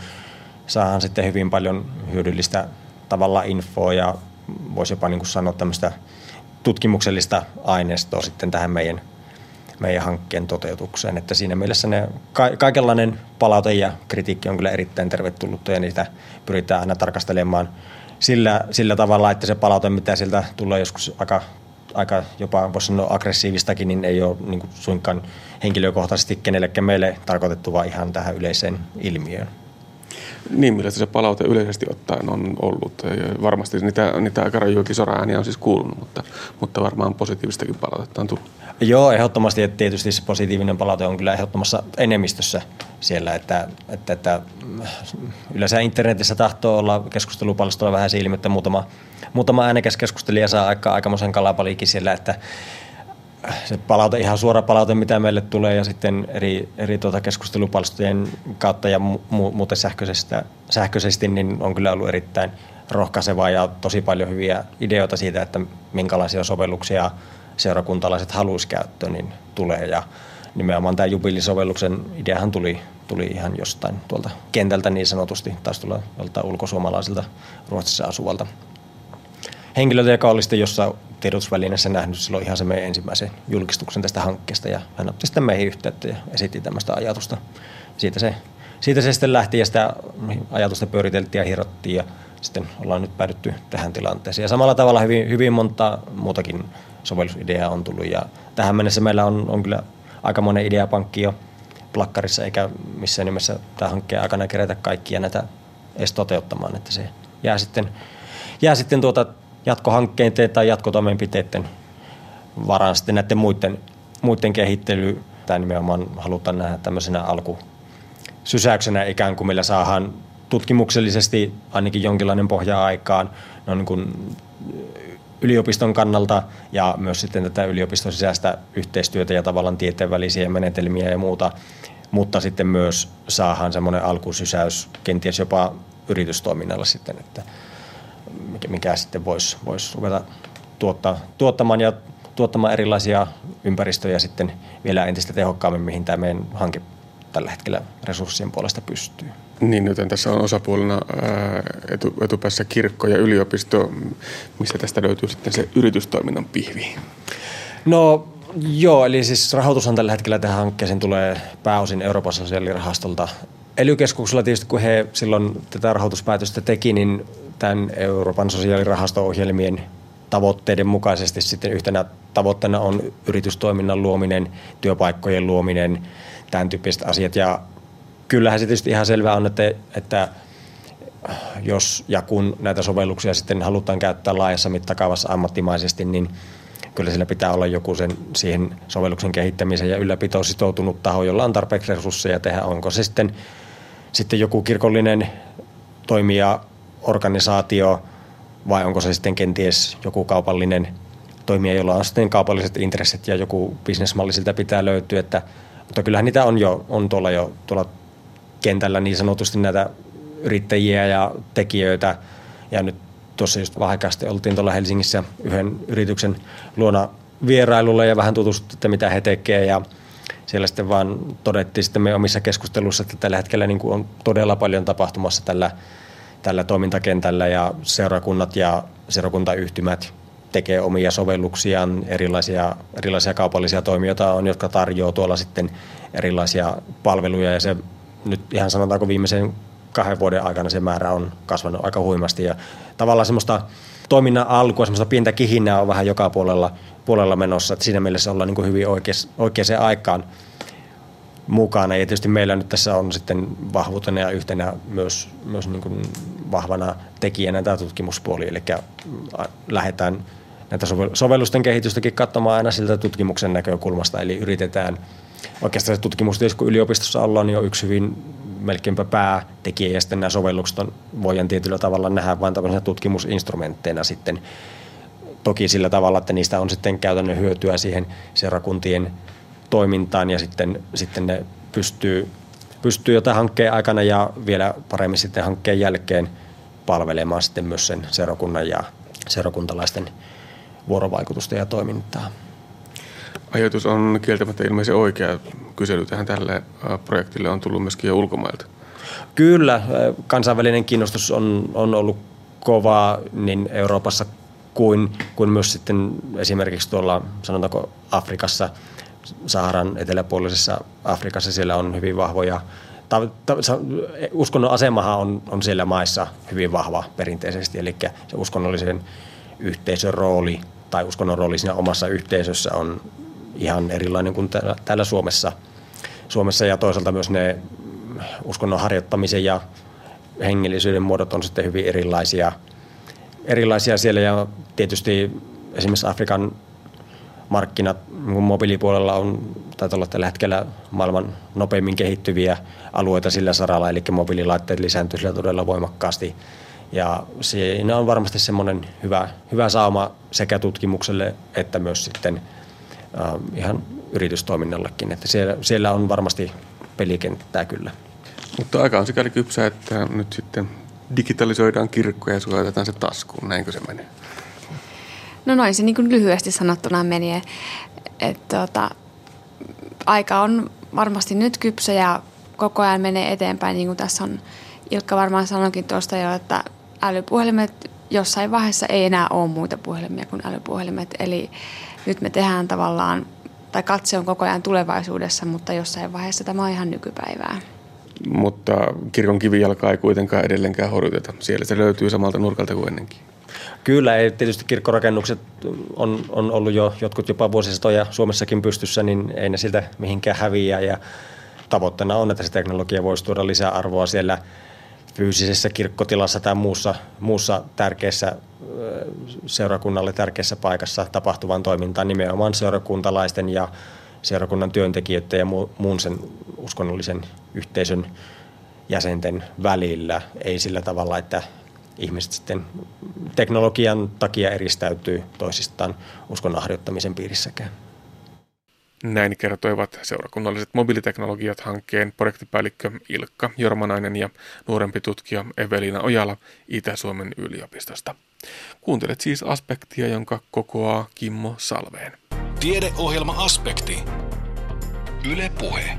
saadaan sitten hyvin paljon hyödyllistä tavalla infoa ja voisi jopa niin kuin sanoa tämmöistä tutkimuksellista aineistoa sitten tähän meidän, meidän hankkeen toteutukseen. Että siinä mielessä ne, ka- kaikenlainen palaute ja kritiikki on kyllä erittäin tervetullutta ja niitä pyritään aina tarkastelemaan sillä, sillä tavalla, että se palaute, mitä sieltä tulee joskus aika aika jopa voisi sanoa aggressiivistakin, niin ei ole niin kuin suinkaan henkilökohtaisesti kenellekään meille tarkoitettu, vaan ihan tähän yleiseen ilmiöön. Niin, millaista se palaute yleisesti ottaen on ollut. Varmasti niitä, niitä aika ääniä on siis kuulunut, mutta, mutta varmaan positiivistakin palautetta on tullut. Joo, ehdottomasti. Että tietysti se positiivinen palaute on kyllä ehdottomassa enemmistössä siellä, että, että, että yleensä internetissä tahtoo olla keskustelupalstolla vähän se ilmi, että muutama, muutama äänekäs keskustelija saa aika, aikamoisen kalapaliikin siellä, että se palaute, ihan suora palaute, mitä meille tulee ja sitten eri, eri tuota keskustelupalstojen kautta ja mu, muuten sähköisesti, sähköisesti, niin on kyllä ollut erittäin rohkaisevaa ja tosi paljon hyviä ideoita siitä, että minkälaisia sovelluksia seurakuntalaiset haluaisi käyttöön, niin tulee. Ja nimenomaan tämä jubilisovelluksen ideahan tuli, tuli ihan jostain tuolta kentältä niin sanotusti, taisi tulla joltain ulkosuomalaisilta Ruotsissa asuvalta henkilöltä, joka oli sitten jossain tiedotusvälineessä nähnyt silloin ihan se meidän ensimmäisen julkistuksen tästä hankkeesta ja hän otti sitten meihin yhteyttä ja esitti tämmöistä ajatusta. Siitä se, siitä se sitten lähti ja sitä ajatusta pyöriteltiin ja hirottiin ja sitten ollaan nyt päädytty tähän tilanteeseen. Ja samalla tavalla hyvin, hyvin monta muutakin sovellusideaa on tullut ja tähän mennessä meillä on, on kyllä aika monen ideapankki jo plakkarissa eikä missään nimessä tämä hankkeen aikana kerätä kaikkia näitä edes toteuttamaan, että se jää sitten, jää sitten tuota jatkohankkeiden tai jatkotoimenpiteiden varaan sitten näiden muiden, muiden kehittely. Tämä nimenomaan halutaan nähdä tämmöisenä alkusysäyksenä ikään kuin, millä saadaan tutkimuksellisesti ainakin jonkinlainen pohja aikaan. No niin kuin yliopiston kannalta ja myös sitten tätä yliopiston sisäistä yhteistyötä ja tavallaan tieteen välisiä menetelmiä ja muuta, mutta sitten myös saadaan semmoinen alkusysäys kenties jopa yritystoiminnalla sitten, että mikä, mikä sitten voisi vois ruveta tuottaa, tuottamaan ja tuottamaan erilaisia ympäristöjä sitten vielä entistä tehokkaammin, mihin tämä meidän hanke tällä hetkellä resurssien puolesta pystyy. Niin, joten tässä on osapuolena etu, etupäässä kirkko ja yliopisto. Mistä tästä löytyy sitten se yritystoiminnan pihvi? No joo, eli siis rahoitushan tällä hetkellä tähän hankkeeseen tulee pääosin Euroopan sosiaalirahastolta. ely tietysti, kun he silloin tätä rahoituspäätöstä teki, niin tämän Euroopan sosiaalirahasto-ohjelmien tavoitteiden mukaisesti sitten yhtenä tavoitteena on yritystoiminnan luominen, työpaikkojen luominen, tämän tyyppiset asiat. Ja kyllähän se tietysti ihan selvää on, että, että jos ja kun näitä sovelluksia sitten halutaan käyttää laajassa mittakaavassa ammattimaisesti, niin kyllä sillä pitää olla joku sen siihen sovelluksen kehittämiseen ja ylläpitoon sitoutunut taho, jolla on tarpeeksi resursseja tehdä. Onko se sitten, sitten joku kirkollinen toimija, organisaatio vai onko se sitten kenties joku kaupallinen toimija, jolla on sitten kaupalliset intressit ja joku bisnesmalli siltä pitää löytyä. Että, mutta kyllähän niitä on jo on tuolla jo tuolla kentällä niin sanotusti näitä yrittäjiä ja tekijöitä. Ja nyt tuossa just vähän oltiin tuolla Helsingissä yhden yrityksen luona vierailulla ja vähän tutustuttiin, että mitä he tekevät. Ja siellä sitten vaan todettiin sitten me omissa keskusteluissa, että tällä hetkellä niin kuin on todella paljon tapahtumassa tällä, tällä toimintakentällä ja seurakunnat ja seurakuntayhtymät tekee omia sovelluksiaan, erilaisia, erilaisia kaupallisia toimijoita on, jotka tarjoaa tuolla sitten erilaisia palveluja. Ja se nyt ihan sanotaanko viimeisen kahden vuoden aikana se määrä on kasvanut aika huimasti. Ja tavallaan semmoista toiminnan alkua, semmoista pientä kihinnää on vähän joka puolella, puolella menossa, että siinä mielessä ollaan niin kuin hyvin oikeaan aikaan mukana. Ja tietysti meillä nyt tässä on sitten vahvuutena ja yhtenä myös, myös niin kuin vahvana tekijänä tämä tutkimuspuoli, eli lähdetään näitä sovellusten kehitystäkin katsomaan aina siltä tutkimuksen näkökulmasta, eli yritetään oikeastaan se tutkimus, kun yliopistossa ollaan, niin on yksi hyvin melkeinpä päätekijä ja sitten nämä sovellukset on, voidaan tietyllä tavalla nähdä vain tämmöisenä tutkimusinstrumentteina sitten. Toki sillä tavalla, että niistä on sitten käytännön hyötyä siihen seurakuntien toimintaan ja sitten, sitten ne pystyy, pystyy jotain hankkeen aikana ja vielä paremmin sitten hankkeen jälkeen palvelemaan sitten myös sen seurakunnan ja seurakuntalaisten vuorovaikutusta ja toimintaa. Ajatus on kieltämättä ilmeisen oikea. Kysely tähän tälle projektille on tullut myöskin jo ulkomailta. Kyllä, kansainvälinen kiinnostus on, on ollut kova niin Euroopassa kuin, kuin myös sitten esimerkiksi tuolla sanotaanko Afrikassa, Saharan eteläpuolisessa Afrikassa. Siellä on hyvin vahvoja ta, ta, uskonnon asemahan on, on siellä maissa hyvin vahva perinteisesti, eli se uskonnollisen yhteisön rooli tai uskonnon rooli siinä omassa yhteisössä on ihan erilainen kuin täällä, täällä Suomessa. Suomessa ja toisaalta myös ne uskonnon harjoittamisen ja hengellisyyden muodot on sitten hyvin erilaisia, erilaisia siellä. Ja tietysti esimerkiksi Afrikan markkinat mobiilipuolella on, taitaa olla tällä hetkellä maailman nopeimmin kehittyviä alueita sillä saralla, eli mobiililaitteet lisääntyvät sillä todella voimakkaasti. Ja siinä on varmasti semmoinen hyvä, hyvä sauma sekä tutkimukselle että myös sitten äh, ihan yritystoiminnallekin, että siellä, siellä on varmasti pelikenttää kyllä. Mutta aika on sikäli kypsä, että nyt sitten digitalisoidaan kirkkoja ja suojatetaan se taskuun. Näinkö se menee? No noin se niin kuin lyhyesti sanottuna meni. Että tota, aika on varmasti nyt kypsä ja koko ajan menee eteenpäin. Niin kuin tässä on Ilkka varmaan sanoikin tuosta jo, että älypuhelimet jossain vaiheessa ei enää ole muita puhelimia kuin älypuhelimet. Eli nyt me tehdään tavallaan, tai katse on koko ajan tulevaisuudessa, mutta jossain vaiheessa tämä on ihan nykypäivää mutta kirkon kivijalkaa ei kuitenkaan edelleenkään horjuteta. Siellä se löytyy samalta nurkalta kuin ennenkin. Kyllä, ei, tietysti kirkkorakennukset on, on ollut jo jotkut jopa vuosisatoja Suomessakin pystyssä, niin ei ne siltä mihinkään häviä. Ja tavoitteena on, että se teknologia voisi tuoda lisää arvoa siellä fyysisessä kirkkotilassa tai muussa, muussa tärkeässä seurakunnalle tärkeässä paikassa tapahtuvaan toimintaan nimenomaan seurakuntalaisten ja seurakunnan työntekijöiden ja muun sen uskonnollisen yhteisön jäsenten välillä. Ei sillä tavalla, että ihmiset sitten teknologian takia eristäytyy toisistaan uskonnon harjoittamisen piirissäkään. Näin kertoivat seurakunnalliset mobiiliteknologiat hankkeen projektipäällikkö Ilkka Jormanainen ja nuorempi tutkija Evelina Ojala Itä-Suomen yliopistosta. Kuuntelet siis aspektia, jonka kokoaa Kimmo Salveen. Tiedeohjelma-aspekti. Yle Puhe.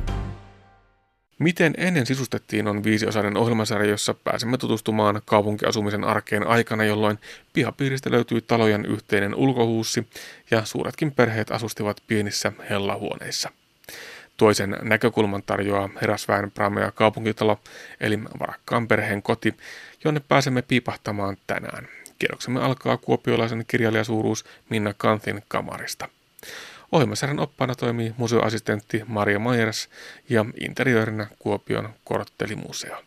Miten ennen sisustettiin on viisiosainen ohjelmasarja, jossa pääsemme tutustumaan kaupunkiasumisen arkeen aikana, jolloin pihapiiristä löytyi talojen yhteinen ulkohuussi ja suuretkin perheet asustivat pienissä hellahuoneissa. Toisen näkökulman tarjoaa Herasväen Pramea kaupunkitalo, eli varakkaan perheen koti, jonne pääsemme piipahtamaan tänään. Kierroksemme alkaa kuopiolaisen kirjailijasuuruus Minna Kantin kamarista. Ohjelmasarjan oppaana toimii museoassistentti Maria Myers ja interiöörinä Kuopion korttelimuseo.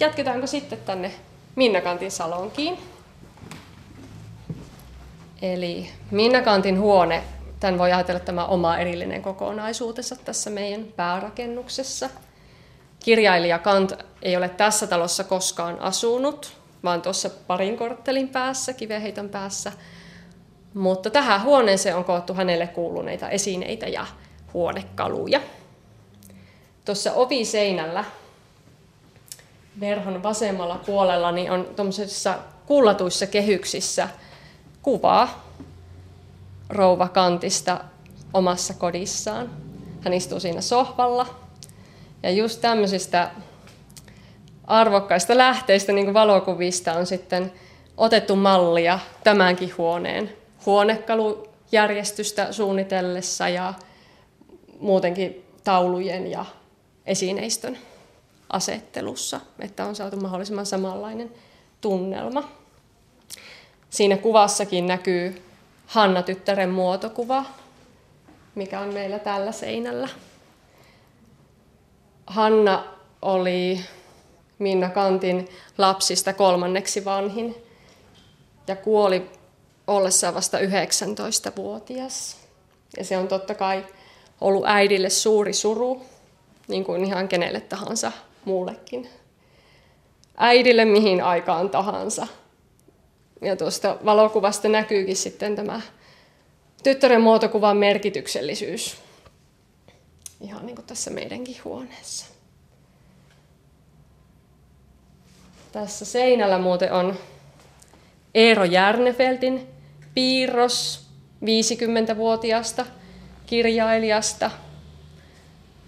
Jatketaanko sitten tänne Minnakantin salonkiin? Eli Minnakantin huone, tämän voi ajatella tämä oma erillinen kokonaisuutensa tässä meidän päärakennuksessa. Kirjailija Kant ei ole tässä talossa koskaan asunut, vaan tuossa parin korttelin päässä, kiveheiton päässä – mutta tähän huoneeseen on koottu hänelle kuuluneita esineitä ja huonekaluja. Tuossa oviseinällä verhon vasemmalla puolella niin on tuommoisissa kullatuissa kehyksissä kuva rouva Kantista omassa kodissaan. Hän istuu siinä sohvalla. Ja just tämmöisistä arvokkaista lähteistä, niin kuin valokuvista, on sitten otettu mallia tämänkin huoneen huonekalujärjestystä suunnitellessa ja muutenkin taulujen ja esineistön asettelussa, että on saatu mahdollisimman samanlainen tunnelma. Siinä kuvassakin näkyy Hanna-tyttären muotokuva, mikä on meillä tällä seinällä. Hanna oli Minna Kantin lapsista kolmanneksi vanhin ja kuoli ollessaan vasta 19-vuotias. Ja se on totta kai ollut äidille suuri suru, niin kuin ihan kenelle tahansa muullekin. Äidille mihin aikaan tahansa. Ja tuosta valokuvasta näkyykin sitten tämä tyttären muotokuvan merkityksellisyys. Ihan niin kuin tässä meidänkin huoneessa. Tässä seinällä muuten on Eero Järnefeltin piirros 50-vuotiaasta kirjailijasta.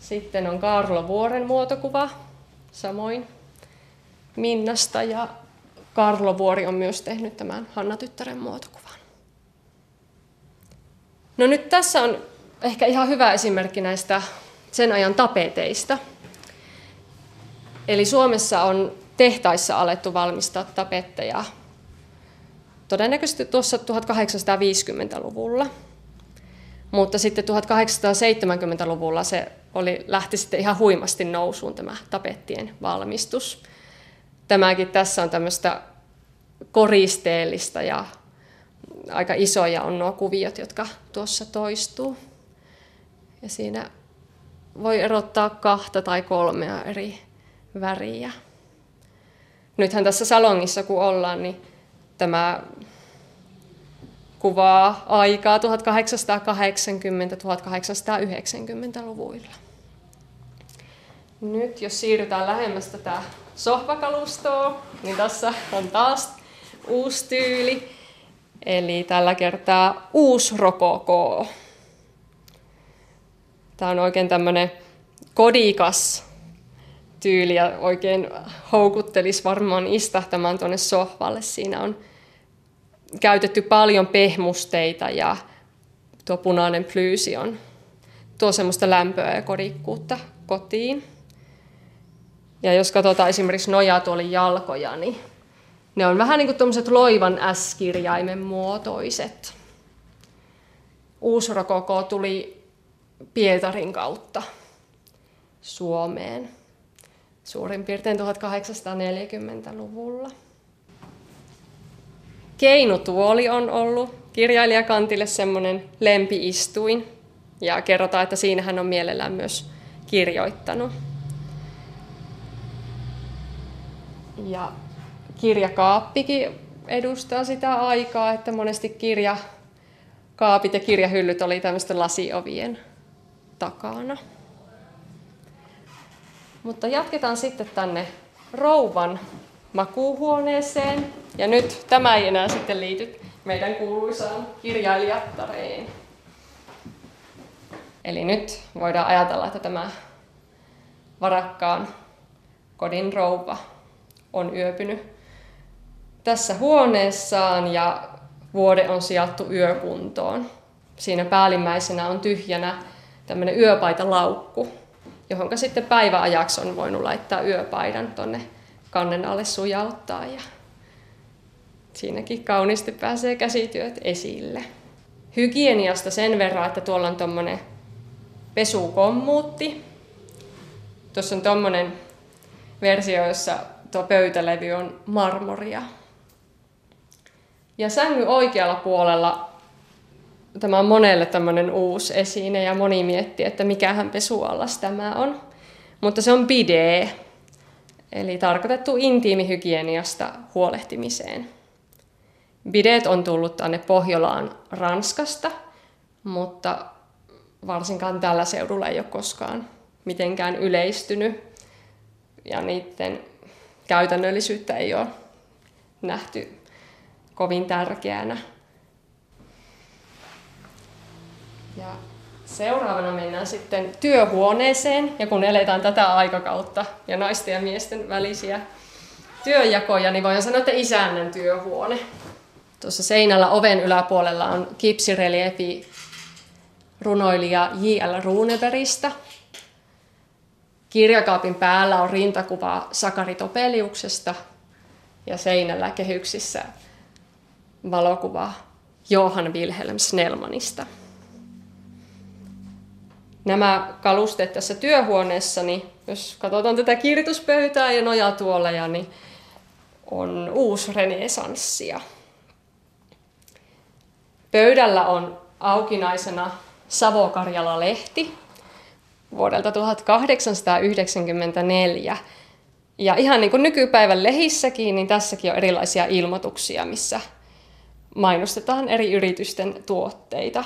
Sitten on Karlo Vuoren muotokuva, samoin Minnasta ja Karlo Vuori on myös tehnyt tämän Hanna-tyttären muotokuvan. No nyt tässä on ehkä ihan hyvä esimerkki näistä sen ajan tapeteista. Eli Suomessa on tehtaissa alettu valmistaa tapetteja todennäköisesti tuossa 1850-luvulla. Mutta sitten 1870-luvulla se oli, lähti sitten ihan huimasti nousuun tämä tapettien valmistus. Tämäkin tässä on tämmöistä koristeellista ja aika isoja on nuo kuviot, jotka tuossa toistuu. Ja siinä voi erottaa kahta tai kolmea eri väriä. Nythän tässä salongissa kun ollaan, niin tämä kuvaa aikaa 1880-1890-luvuilla. Nyt jos siirrytään lähemmäs tätä sohvakalustoa, niin tässä on taas uusi tyyli. Eli tällä kertaa uusi rokoko. Tämä on oikein tämmöinen kodikas tyyli ja oikein houkuttelisi varmaan istahtamaan tuonne sohvalle. Siinä on käytetty paljon pehmusteita ja tuo punainen plyysi on tuo semmoista lämpöä ja kodikkuutta kotiin. Ja jos katsotaan esimerkiksi nojatuolin jalkoja, niin ne on vähän niin kuin tuommoiset loivan S-kirjaimen muotoiset. Uusrokoko tuli Pietarin kautta Suomeen suurin piirtein 1840-luvulla. Keinutuoli on ollut kirjailijakantille semmoinen lempiistuin ja kerrotaan, että siinä hän on mielellään myös kirjoittanut. Ja kirjakaappikin edustaa sitä aikaa, että monesti kirjakaapit ja kirjahyllyt oli tämmöisten lasiovien takana. Mutta jatketaan sitten tänne rouvan makuuhuoneeseen. Ja nyt tämä ei enää sitten liity meidän kuuluisaan kirjailijattareen. Eli nyt voidaan ajatella, että tämä varakkaan kodin rouva on yöpynyt tässä huoneessaan ja vuode on sijattu yökuntoon. Siinä päällimmäisenä on tyhjänä tämmöinen yöpaitalaukku, johon sitten päiväajaksi on voinut laittaa yöpaidan tonne kannen alle sujauttaa ja siinäkin kauniisti pääsee käsityöt esille. Hygieniasta sen verran, että tuolla on tuommoinen pesukommuutti. Tuossa on tuommoinen versio, jossa tuo pöytälevy on marmoria. Ja sängy oikealla puolella tämä on monelle tämmöinen uusi esine ja moni miettii, että mikähän pesuallas tämä on. Mutta se on bide, eli tarkoitettu intiimihygieniasta huolehtimiseen. Bidet on tullut tänne Pohjolaan Ranskasta, mutta varsinkaan tällä seudulla ei ole koskaan mitenkään yleistynyt ja niiden käytännöllisyyttä ei ole nähty kovin tärkeänä. Ja seuraavana mennään sitten työhuoneeseen, ja kun eletään tätä aikakautta ja naisten ja miesten välisiä työjakoja, niin voin sanoa, että isännän työhuone. Tuossa seinällä oven yläpuolella on kipsireliefi runoilija J.L. Runebergistä. Kirjakaapin päällä on rintakuva Sakari Topeliuksesta ja seinällä kehyksissä valokuva Johan Wilhelm Snellmanista nämä kalusteet tässä työhuoneessa, niin jos katsotaan tätä kirjoituspöytää ja nojatuoleja, niin on uusi renesanssia. Pöydällä on aukinaisena Savo-Karjala-lehti vuodelta 1894. Ja ihan niin kuin nykypäivän lehissäkin, niin tässäkin on erilaisia ilmoituksia, missä mainostetaan eri yritysten tuotteita.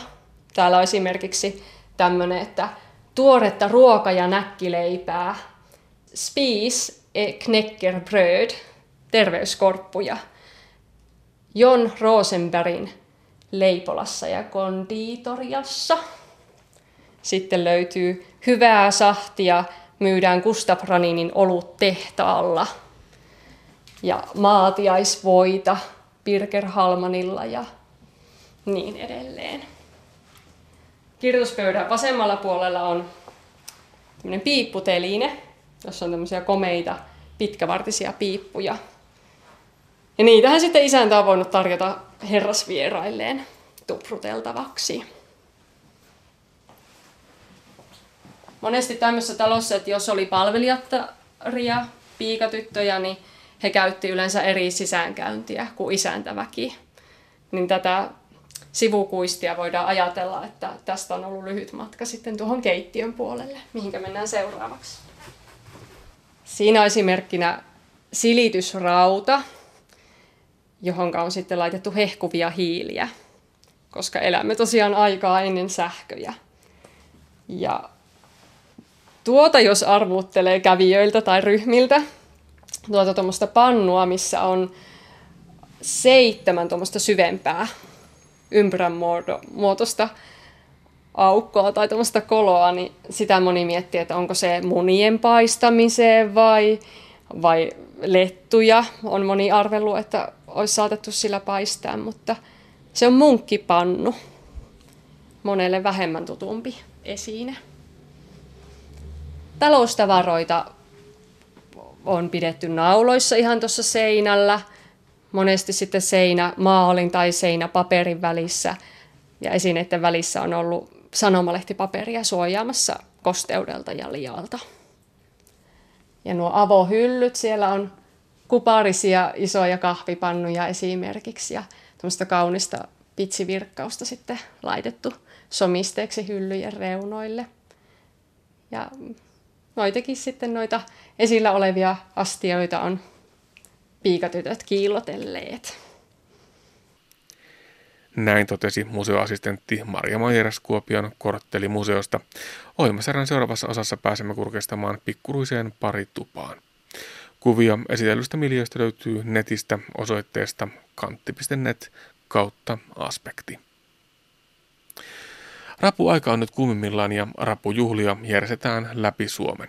Täällä on esimerkiksi tämmöinen, että tuoretta ruoka- ja näkkileipää, spis e knäckerbröd, terveyskorppuja, Jon Rosenbergin Leipolassa ja konditoriassa. Sitten löytyy hyvää sahtia, myydään Gustav Raninin olut tehtaalla. ja maatiaisvoita Birger Halmanilla ja niin edelleen. Kirjoituspöydän vasemmalla puolella on tämmöinen piipputeline, jossa on tämmöisiä komeita pitkävartisia piippuja. Ja niitähän sitten isäntä on voinut tarjota herrasvierailleen tupruteltavaksi. Monesti tämmöisessä talossa, että jos oli palvelijattaria, piikatyttöjä, niin he käytti yleensä eri sisäänkäyntiä kuin isäntäväki. Niin tätä sivukuistia voidaan ajatella, että tästä on ollut lyhyt matka sitten tuohon keittiön puolelle, mihinkä mennään seuraavaksi. Siinä on esimerkkinä silitysrauta, johon on sitten laitettu hehkuvia hiiliä, koska elämme tosiaan aikaa ennen sähköjä. Ja tuota jos arvuttelee kävijöiltä tai ryhmiltä, tuota tuommoista pannua, missä on seitsemän tuommoista syvempää ympyrän muotoista aukkoa tai tuommoista koloa, niin sitä moni miettii, että onko se munien paistamiseen vai, vai lettuja. On moni arvelu, että olisi saatettu sillä paistaa, mutta se on munkkipannu. Monelle vähemmän tutumpi esine. Taloustavaroita on pidetty nauloissa ihan tuossa seinällä. Monesti sitten seinä maalin tai seinä paperin välissä. Ja esineiden välissä on ollut sanomalehtipaperia suojaamassa kosteudelta ja lialta. Ja nuo avohyllyt, siellä on kuparisia isoja kahvipannuja esimerkiksi ja tämmöistä kaunista pitsivirkkausta sitten laitettu somisteeksi hyllyjen reunoille. Ja noitakin sitten noita esillä olevia astioita on piikatytöt kiillotelleet. Näin totesi museoassistentti Maria Majeras Kuopion korttelimuseosta. Ohjelmasarjan seuraavassa osassa pääsemme kurkistamaan pikkuruiseen paritupaan. Kuvia esitellystä miljöistä löytyy netistä osoitteesta kantti.net kautta aspekti. Rapuaika on nyt kuumimmillaan ja rapujuhlia järjestetään läpi Suomen.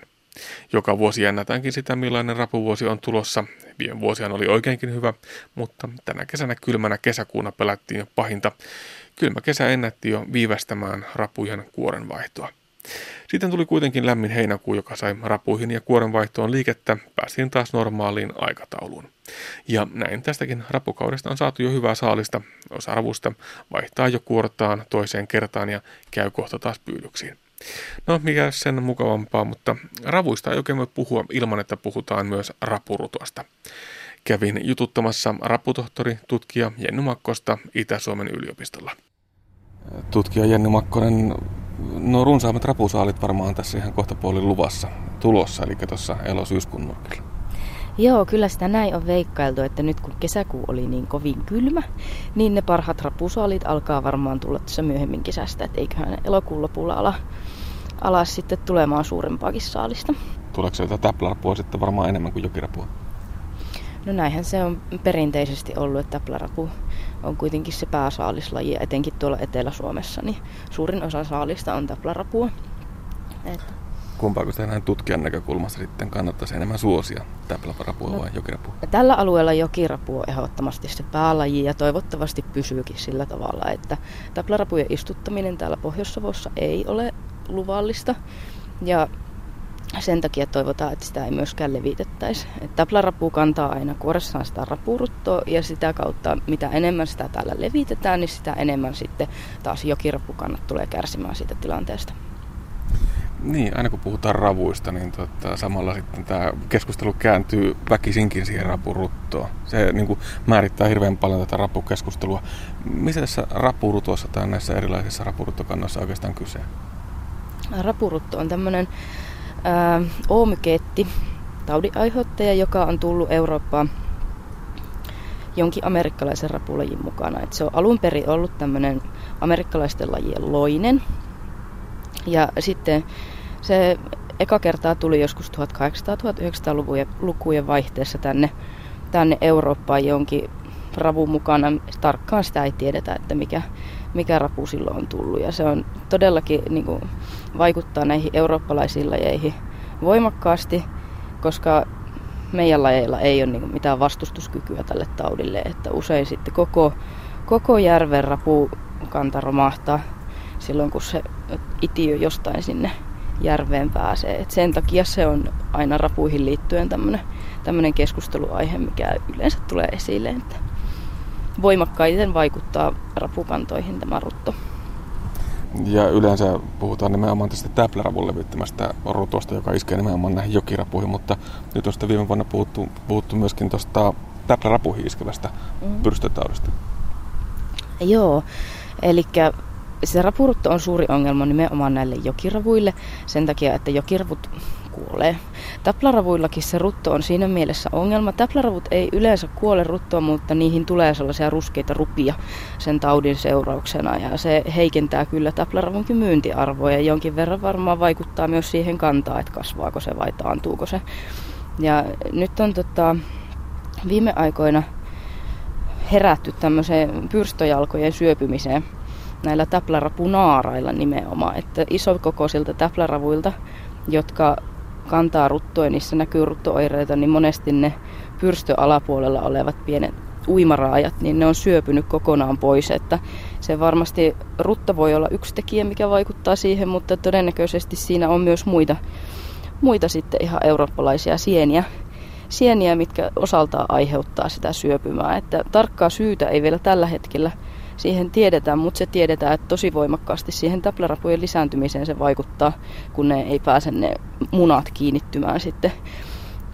Joka vuosi jännätäänkin sitä, millainen rapuvuosi on tulossa. Viime vuosihan oli oikeinkin hyvä, mutta tänä kesänä kylmänä kesäkuuna pelättiin jo pahinta. Kylmä kesä ennätti jo viivästämään rapujen kuorenvaihtoa. Sitten tuli kuitenkin lämmin heinäkuu, joka sai rapuihin ja kuorenvaihtoon liikettä, päästiin taas normaaliin aikatauluun. Ja näin tästäkin rapukaudesta on saatu jo hyvää saalista. Osa ravusta vaihtaa jo kuortaan toiseen kertaan ja käy kohta taas pyydyksiin. No, mikä sen mukavampaa, mutta ravuista ei oikein voi puhua ilman, että puhutaan myös rapurutosta. Kävin jututtamassa raputohtori, tutkija Jenny Makkosta Itä-Suomen yliopistolla. Tutkija Jenny Makkonen, no runsaammat rapusaalit varmaan tässä ihan kohta puolin luvassa tulossa, eli tuossa elosyyskuun nurkilla. Joo, kyllä sitä näin on veikkailtu, että nyt kun kesäkuu oli niin kovin kylmä, niin ne parhaat rapusaalit alkaa varmaan tulla tässä myöhemmin kesästä, että eiköhän elokuun lopulla ala, ala sitten tulemaan suurempaakin saalista. Tuleeko se jotain täplärapua sitten varmaan enemmän kuin jokirapua? No näinhän se on perinteisesti ollut, että täplärapu on kuitenkin se pääsaalislaji, etenkin tuolla Etelä-Suomessa, niin suurin osa saalista on täplärapua. Että kumpaako sitä näin tutkijan näkökulmasta sitten kannattaisi enemmän suosia, täpläparapua no, vai jokirapua? Tällä alueella jokirapu on ehdottomasti se päälaji ja toivottavasti pysyykin sillä tavalla, että täplärapujen istuttaminen täällä Pohjois-Savossa ei ole luvallista ja sen takia toivotaan, että sitä ei myöskään levitettäisi. Täplärapu kantaa aina kuoressaan sitä rapuruttoa ja sitä kautta mitä enemmän sitä täällä levitetään, niin sitä enemmän sitten taas jokirapukannat tulee kärsimään siitä tilanteesta. Niin, aina kun puhutaan ravuista, niin tota, samalla sitten tämä keskustelu kääntyy väkisinkin siihen rapuruttoon. Se niin kuin, määrittää hirveän paljon tätä rapukeskustelua. Missä tässä rapurutossa tai näissä erilaisissa rapuruttokannoissa oikeastaan kyse? Rapurutto on tämmöinen oomykeetti, taudinaiheuttaja, joka on tullut Eurooppaan jonkin amerikkalaisen rapulajin mukana. Et se on alun perin ollut tämmöinen amerikkalaisten lajien loinen, ja sitten se eka kertaa tuli joskus 1800-1900-lukujen vaihteessa tänne, tänne Eurooppaan jonkin ravun mukana. Tarkkaan sitä ei tiedetä, että mikä, mikä rapu silloin on tullut. Ja se on todellakin niin kuin, vaikuttaa näihin eurooppalaisiin lajeihin voimakkaasti, koska meidän lajeilla ei ole niin mitään vastustuskykyä tälle taudille, että usein sitten koko, koko järven rapukanta romahtaa silloin, kun se itiö jostain sinne järveen pääsee. Et sen takia se on aina rapuihin liittyen tämmöinen keskusteluaihe, mikä yleensä tulee esille. Että voimakkaiten vaikuttaa rapukantoihin tämä rutto. Ja yleensä puhutaan nimenomaan tästä täpläravun levittämästä rutosta, joka iskee nimenomaan näihin jokirapuihin, mutta nyt on viime vuonna puhuttu, puhuttu myöskin tuosta täplärapuihin iskevästä mm. pyrstötaudista. Joo, eli se rapurutto on suuri ongelma nimenomaan näille jokiravuille sen takia, että jokiravut kuolee. Täplaravuillakin se rutto on siinä mielessä ongelma. Täpläravut ei yleensä kuole ruttoa, mutta niihin tulee sellaisia ruskeita rupia sen taudin seurauksena ja se heikentää kyllä täpläravunkin myyntiarvoa ja jonkin verran varmaan vaikuttaa myös siihen kantaa, että kasvaako se vai taantuuko se. Ja nyt on tota, viime aikoina herätty tämmöiseen pyrstöjalkojen syöpymiseen näillä täplärapunaarailla nimenomaan, että isokokoisilta täpläravuilta, jotka kantaa ruttoa ja niissä näkyy ruttooireita, niin monesti ne pyrstöalapuolella olevat pienet uimaraajat, niin ne on syöpynyt kokonaan pois. Että se varmasti rutta voi olla yksi tekijä, mikä vaikuttaa siihen, mutta todennäköisesti siinä on myös muita, muita sitten ihan eurooppalaisia sieniä, sieniä, mitkä osaltaan aiheuttaa sitä syöpymää. Että tarkkaa syytä ei vielä tällä hetkellä siihen tiedetään, mutta se tiedetään, että tosi voimakkaasti siihen täplärapujen lisääntymiseen se vaikuttaa, kun ne ei pääse ne munat kiinnittymään sitten,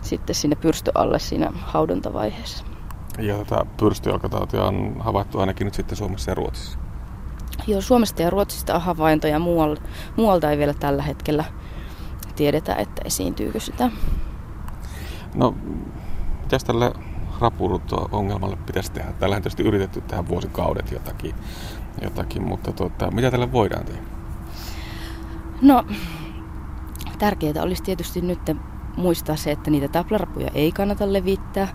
sitten sinne pyrstöalle siinä haudontavaiheessa. Ja tätä pyrstöjalkatautia on havaittu ainakin nyt sitten Suomessa ja Ruotsissa. Joo, Suomesta ja Ruotsista on havaintoja, muualta, muualta ei vielä tällä hetkellä tiedetä, että esiintyykö sitä. No, mitäs tälle rapurutto-ongelmalle pitäisi tehdä? Tällä on tietysti yritetty tehdä vuosikaudet jotakin, jotakin mutta tuota, mitä tälle voidaan tehdä? No, tärkeää olisi tietysti nyt muistaa se, että niitä taplarapuja ei kannata levittää,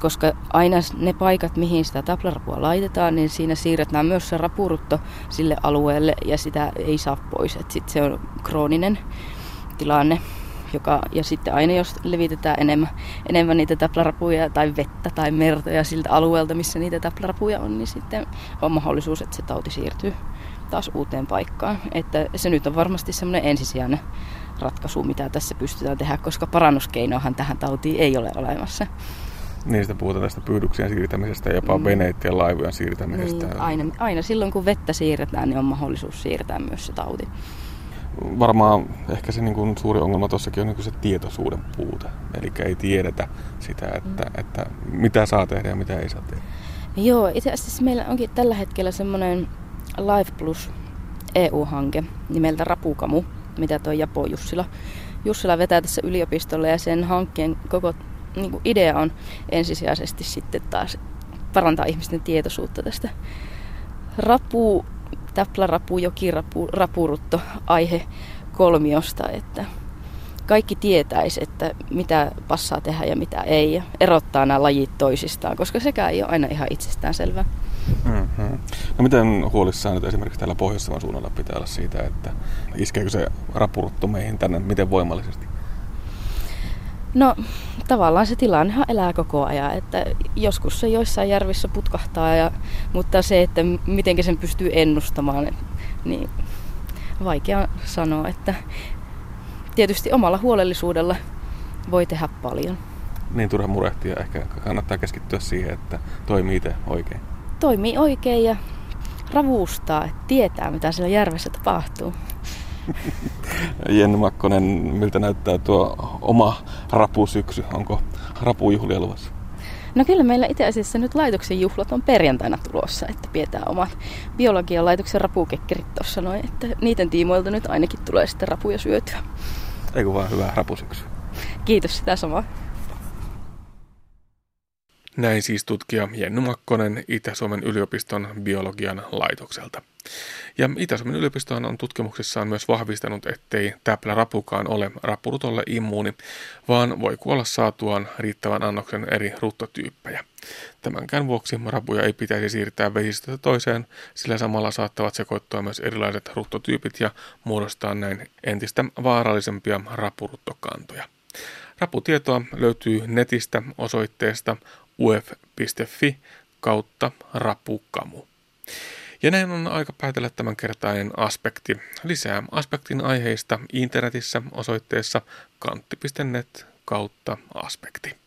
koska aina ne paikat, mihin sitä taplarapua laitetaan, niin siinä siirretään myös se rapurutto sille alueelle ja sitä ei saa pois. Sitten se on krooninen tilanne joka, ja sitten aina jos levitetään enemmän, enemmän niitä täplarapuja tai vettä tai mertoja siltä alueelta, missä niitä täplarapuja on, niin sitten on mahdollisuus, että se tauti siirtyy taas uuteen paikkaan. Että se nyt on varmasti semmoinen ensisijainen ratkaisu, mitä tässä pystytään tehdä, koska parannuskeinoahan tähän tautiin ei ole olemassa. Niistä puhutaan tästä pyydyksien siirtämisestä ja jopa mm. veneiden ja laivojen siirtämisestä. Niin, aina, aina silloin kun vettä siirretään, niin on mahdollisuus siirtää myös se tauti varmaan ehkä se niin kuin suuri ongelma tuossakin on niin kuin se tietoisuuden puute. Eli ei tiedetä sitä, että, mm. että mitä saa tehdä ja mitä ei saa tehdä. Joo, itse asiassa meillä onkin tällä hetkellä semmoinen Life Plus EU-hanke nimeltä Rapukamu, mitä tuo Japo Jussila, Jussila vetää tässä yliopistolla ja sen hankkeen koko niin kuin idea on ensisijaisesti sitten taas parantaa ihmisten tietoisuutta tästä rapu täplärapu, jokirapu, rapurutto aihe kolmiosta, että kaikki tietäisi, että mitä passaa tehdä ja mitä ei, ja erottaa nämä lajit toisistaan, koska sekään ei ole aina ihan itsestään selvää. Mm-hmm. No miten huolissaan nyt esimerkiksi täällä pohjois suunnalla pitää olla siitä, että iskeekö se rapurutto meihin tänne, miten voimallisesti? No tavallaan se tilannehan elää koko ajan, että joskus se joissain järvissä putkahtaa, ja, mutta se, että miten sen pystyy ennustamaan, niin vaikea sanoa, että tietysti omalla huolellisuudella voi tehdä paljon. Niin turha murehtia, ehkä kannattaa keskittyä siihen, että toimii itse oikein. Toimii oikein ja ravuustaa, että tietää mitä siellä järvessä tapahtuu. Jenny Makkonen, miltä näyttää tuo oma rapusyksy? Onko rapujuhlia luvassa? No kyllä meillä itse asiassa nyt laitoksen juhlat on perjantaina tulossa, että pidetään omat biologian laitoksen rapukekkerit tuossa noin, että niiden tiimoilta nyt ainakin tulee sitten rapuja syötyä. Eikö vaan hyvää rapusyksy? Kiitos sitä samaa. Näin siis tutkija Jenny Makkonen Itä-Suomen yliopiston biologian laitokselta. Ja Itä-Suomen yliopisto on tutkimuksissaan myös vahvistanut, ettei täplärapukaan ole rappurutolle immuuni, vaan voi kuolla saatuaan riittävän annoksen eri ruttotyyppejä. Tämänkään vuoksi rapuja ei pitäisi siirtää vesistöstä toiseen, sillä samalla saattavat sekoittua myös erilaiset ruttotyypit ja muodostaa näin entistä vaarallisempia rapuruttokantoja. Raputietoa löytyy netistä osoitteesta uf.fi kautta rapukamu. Ja näin on aika päätellä tämänkertainen aspekti. Lisää aspektin aiheista internetissä osoitteessa kantti.net kautta aspekti.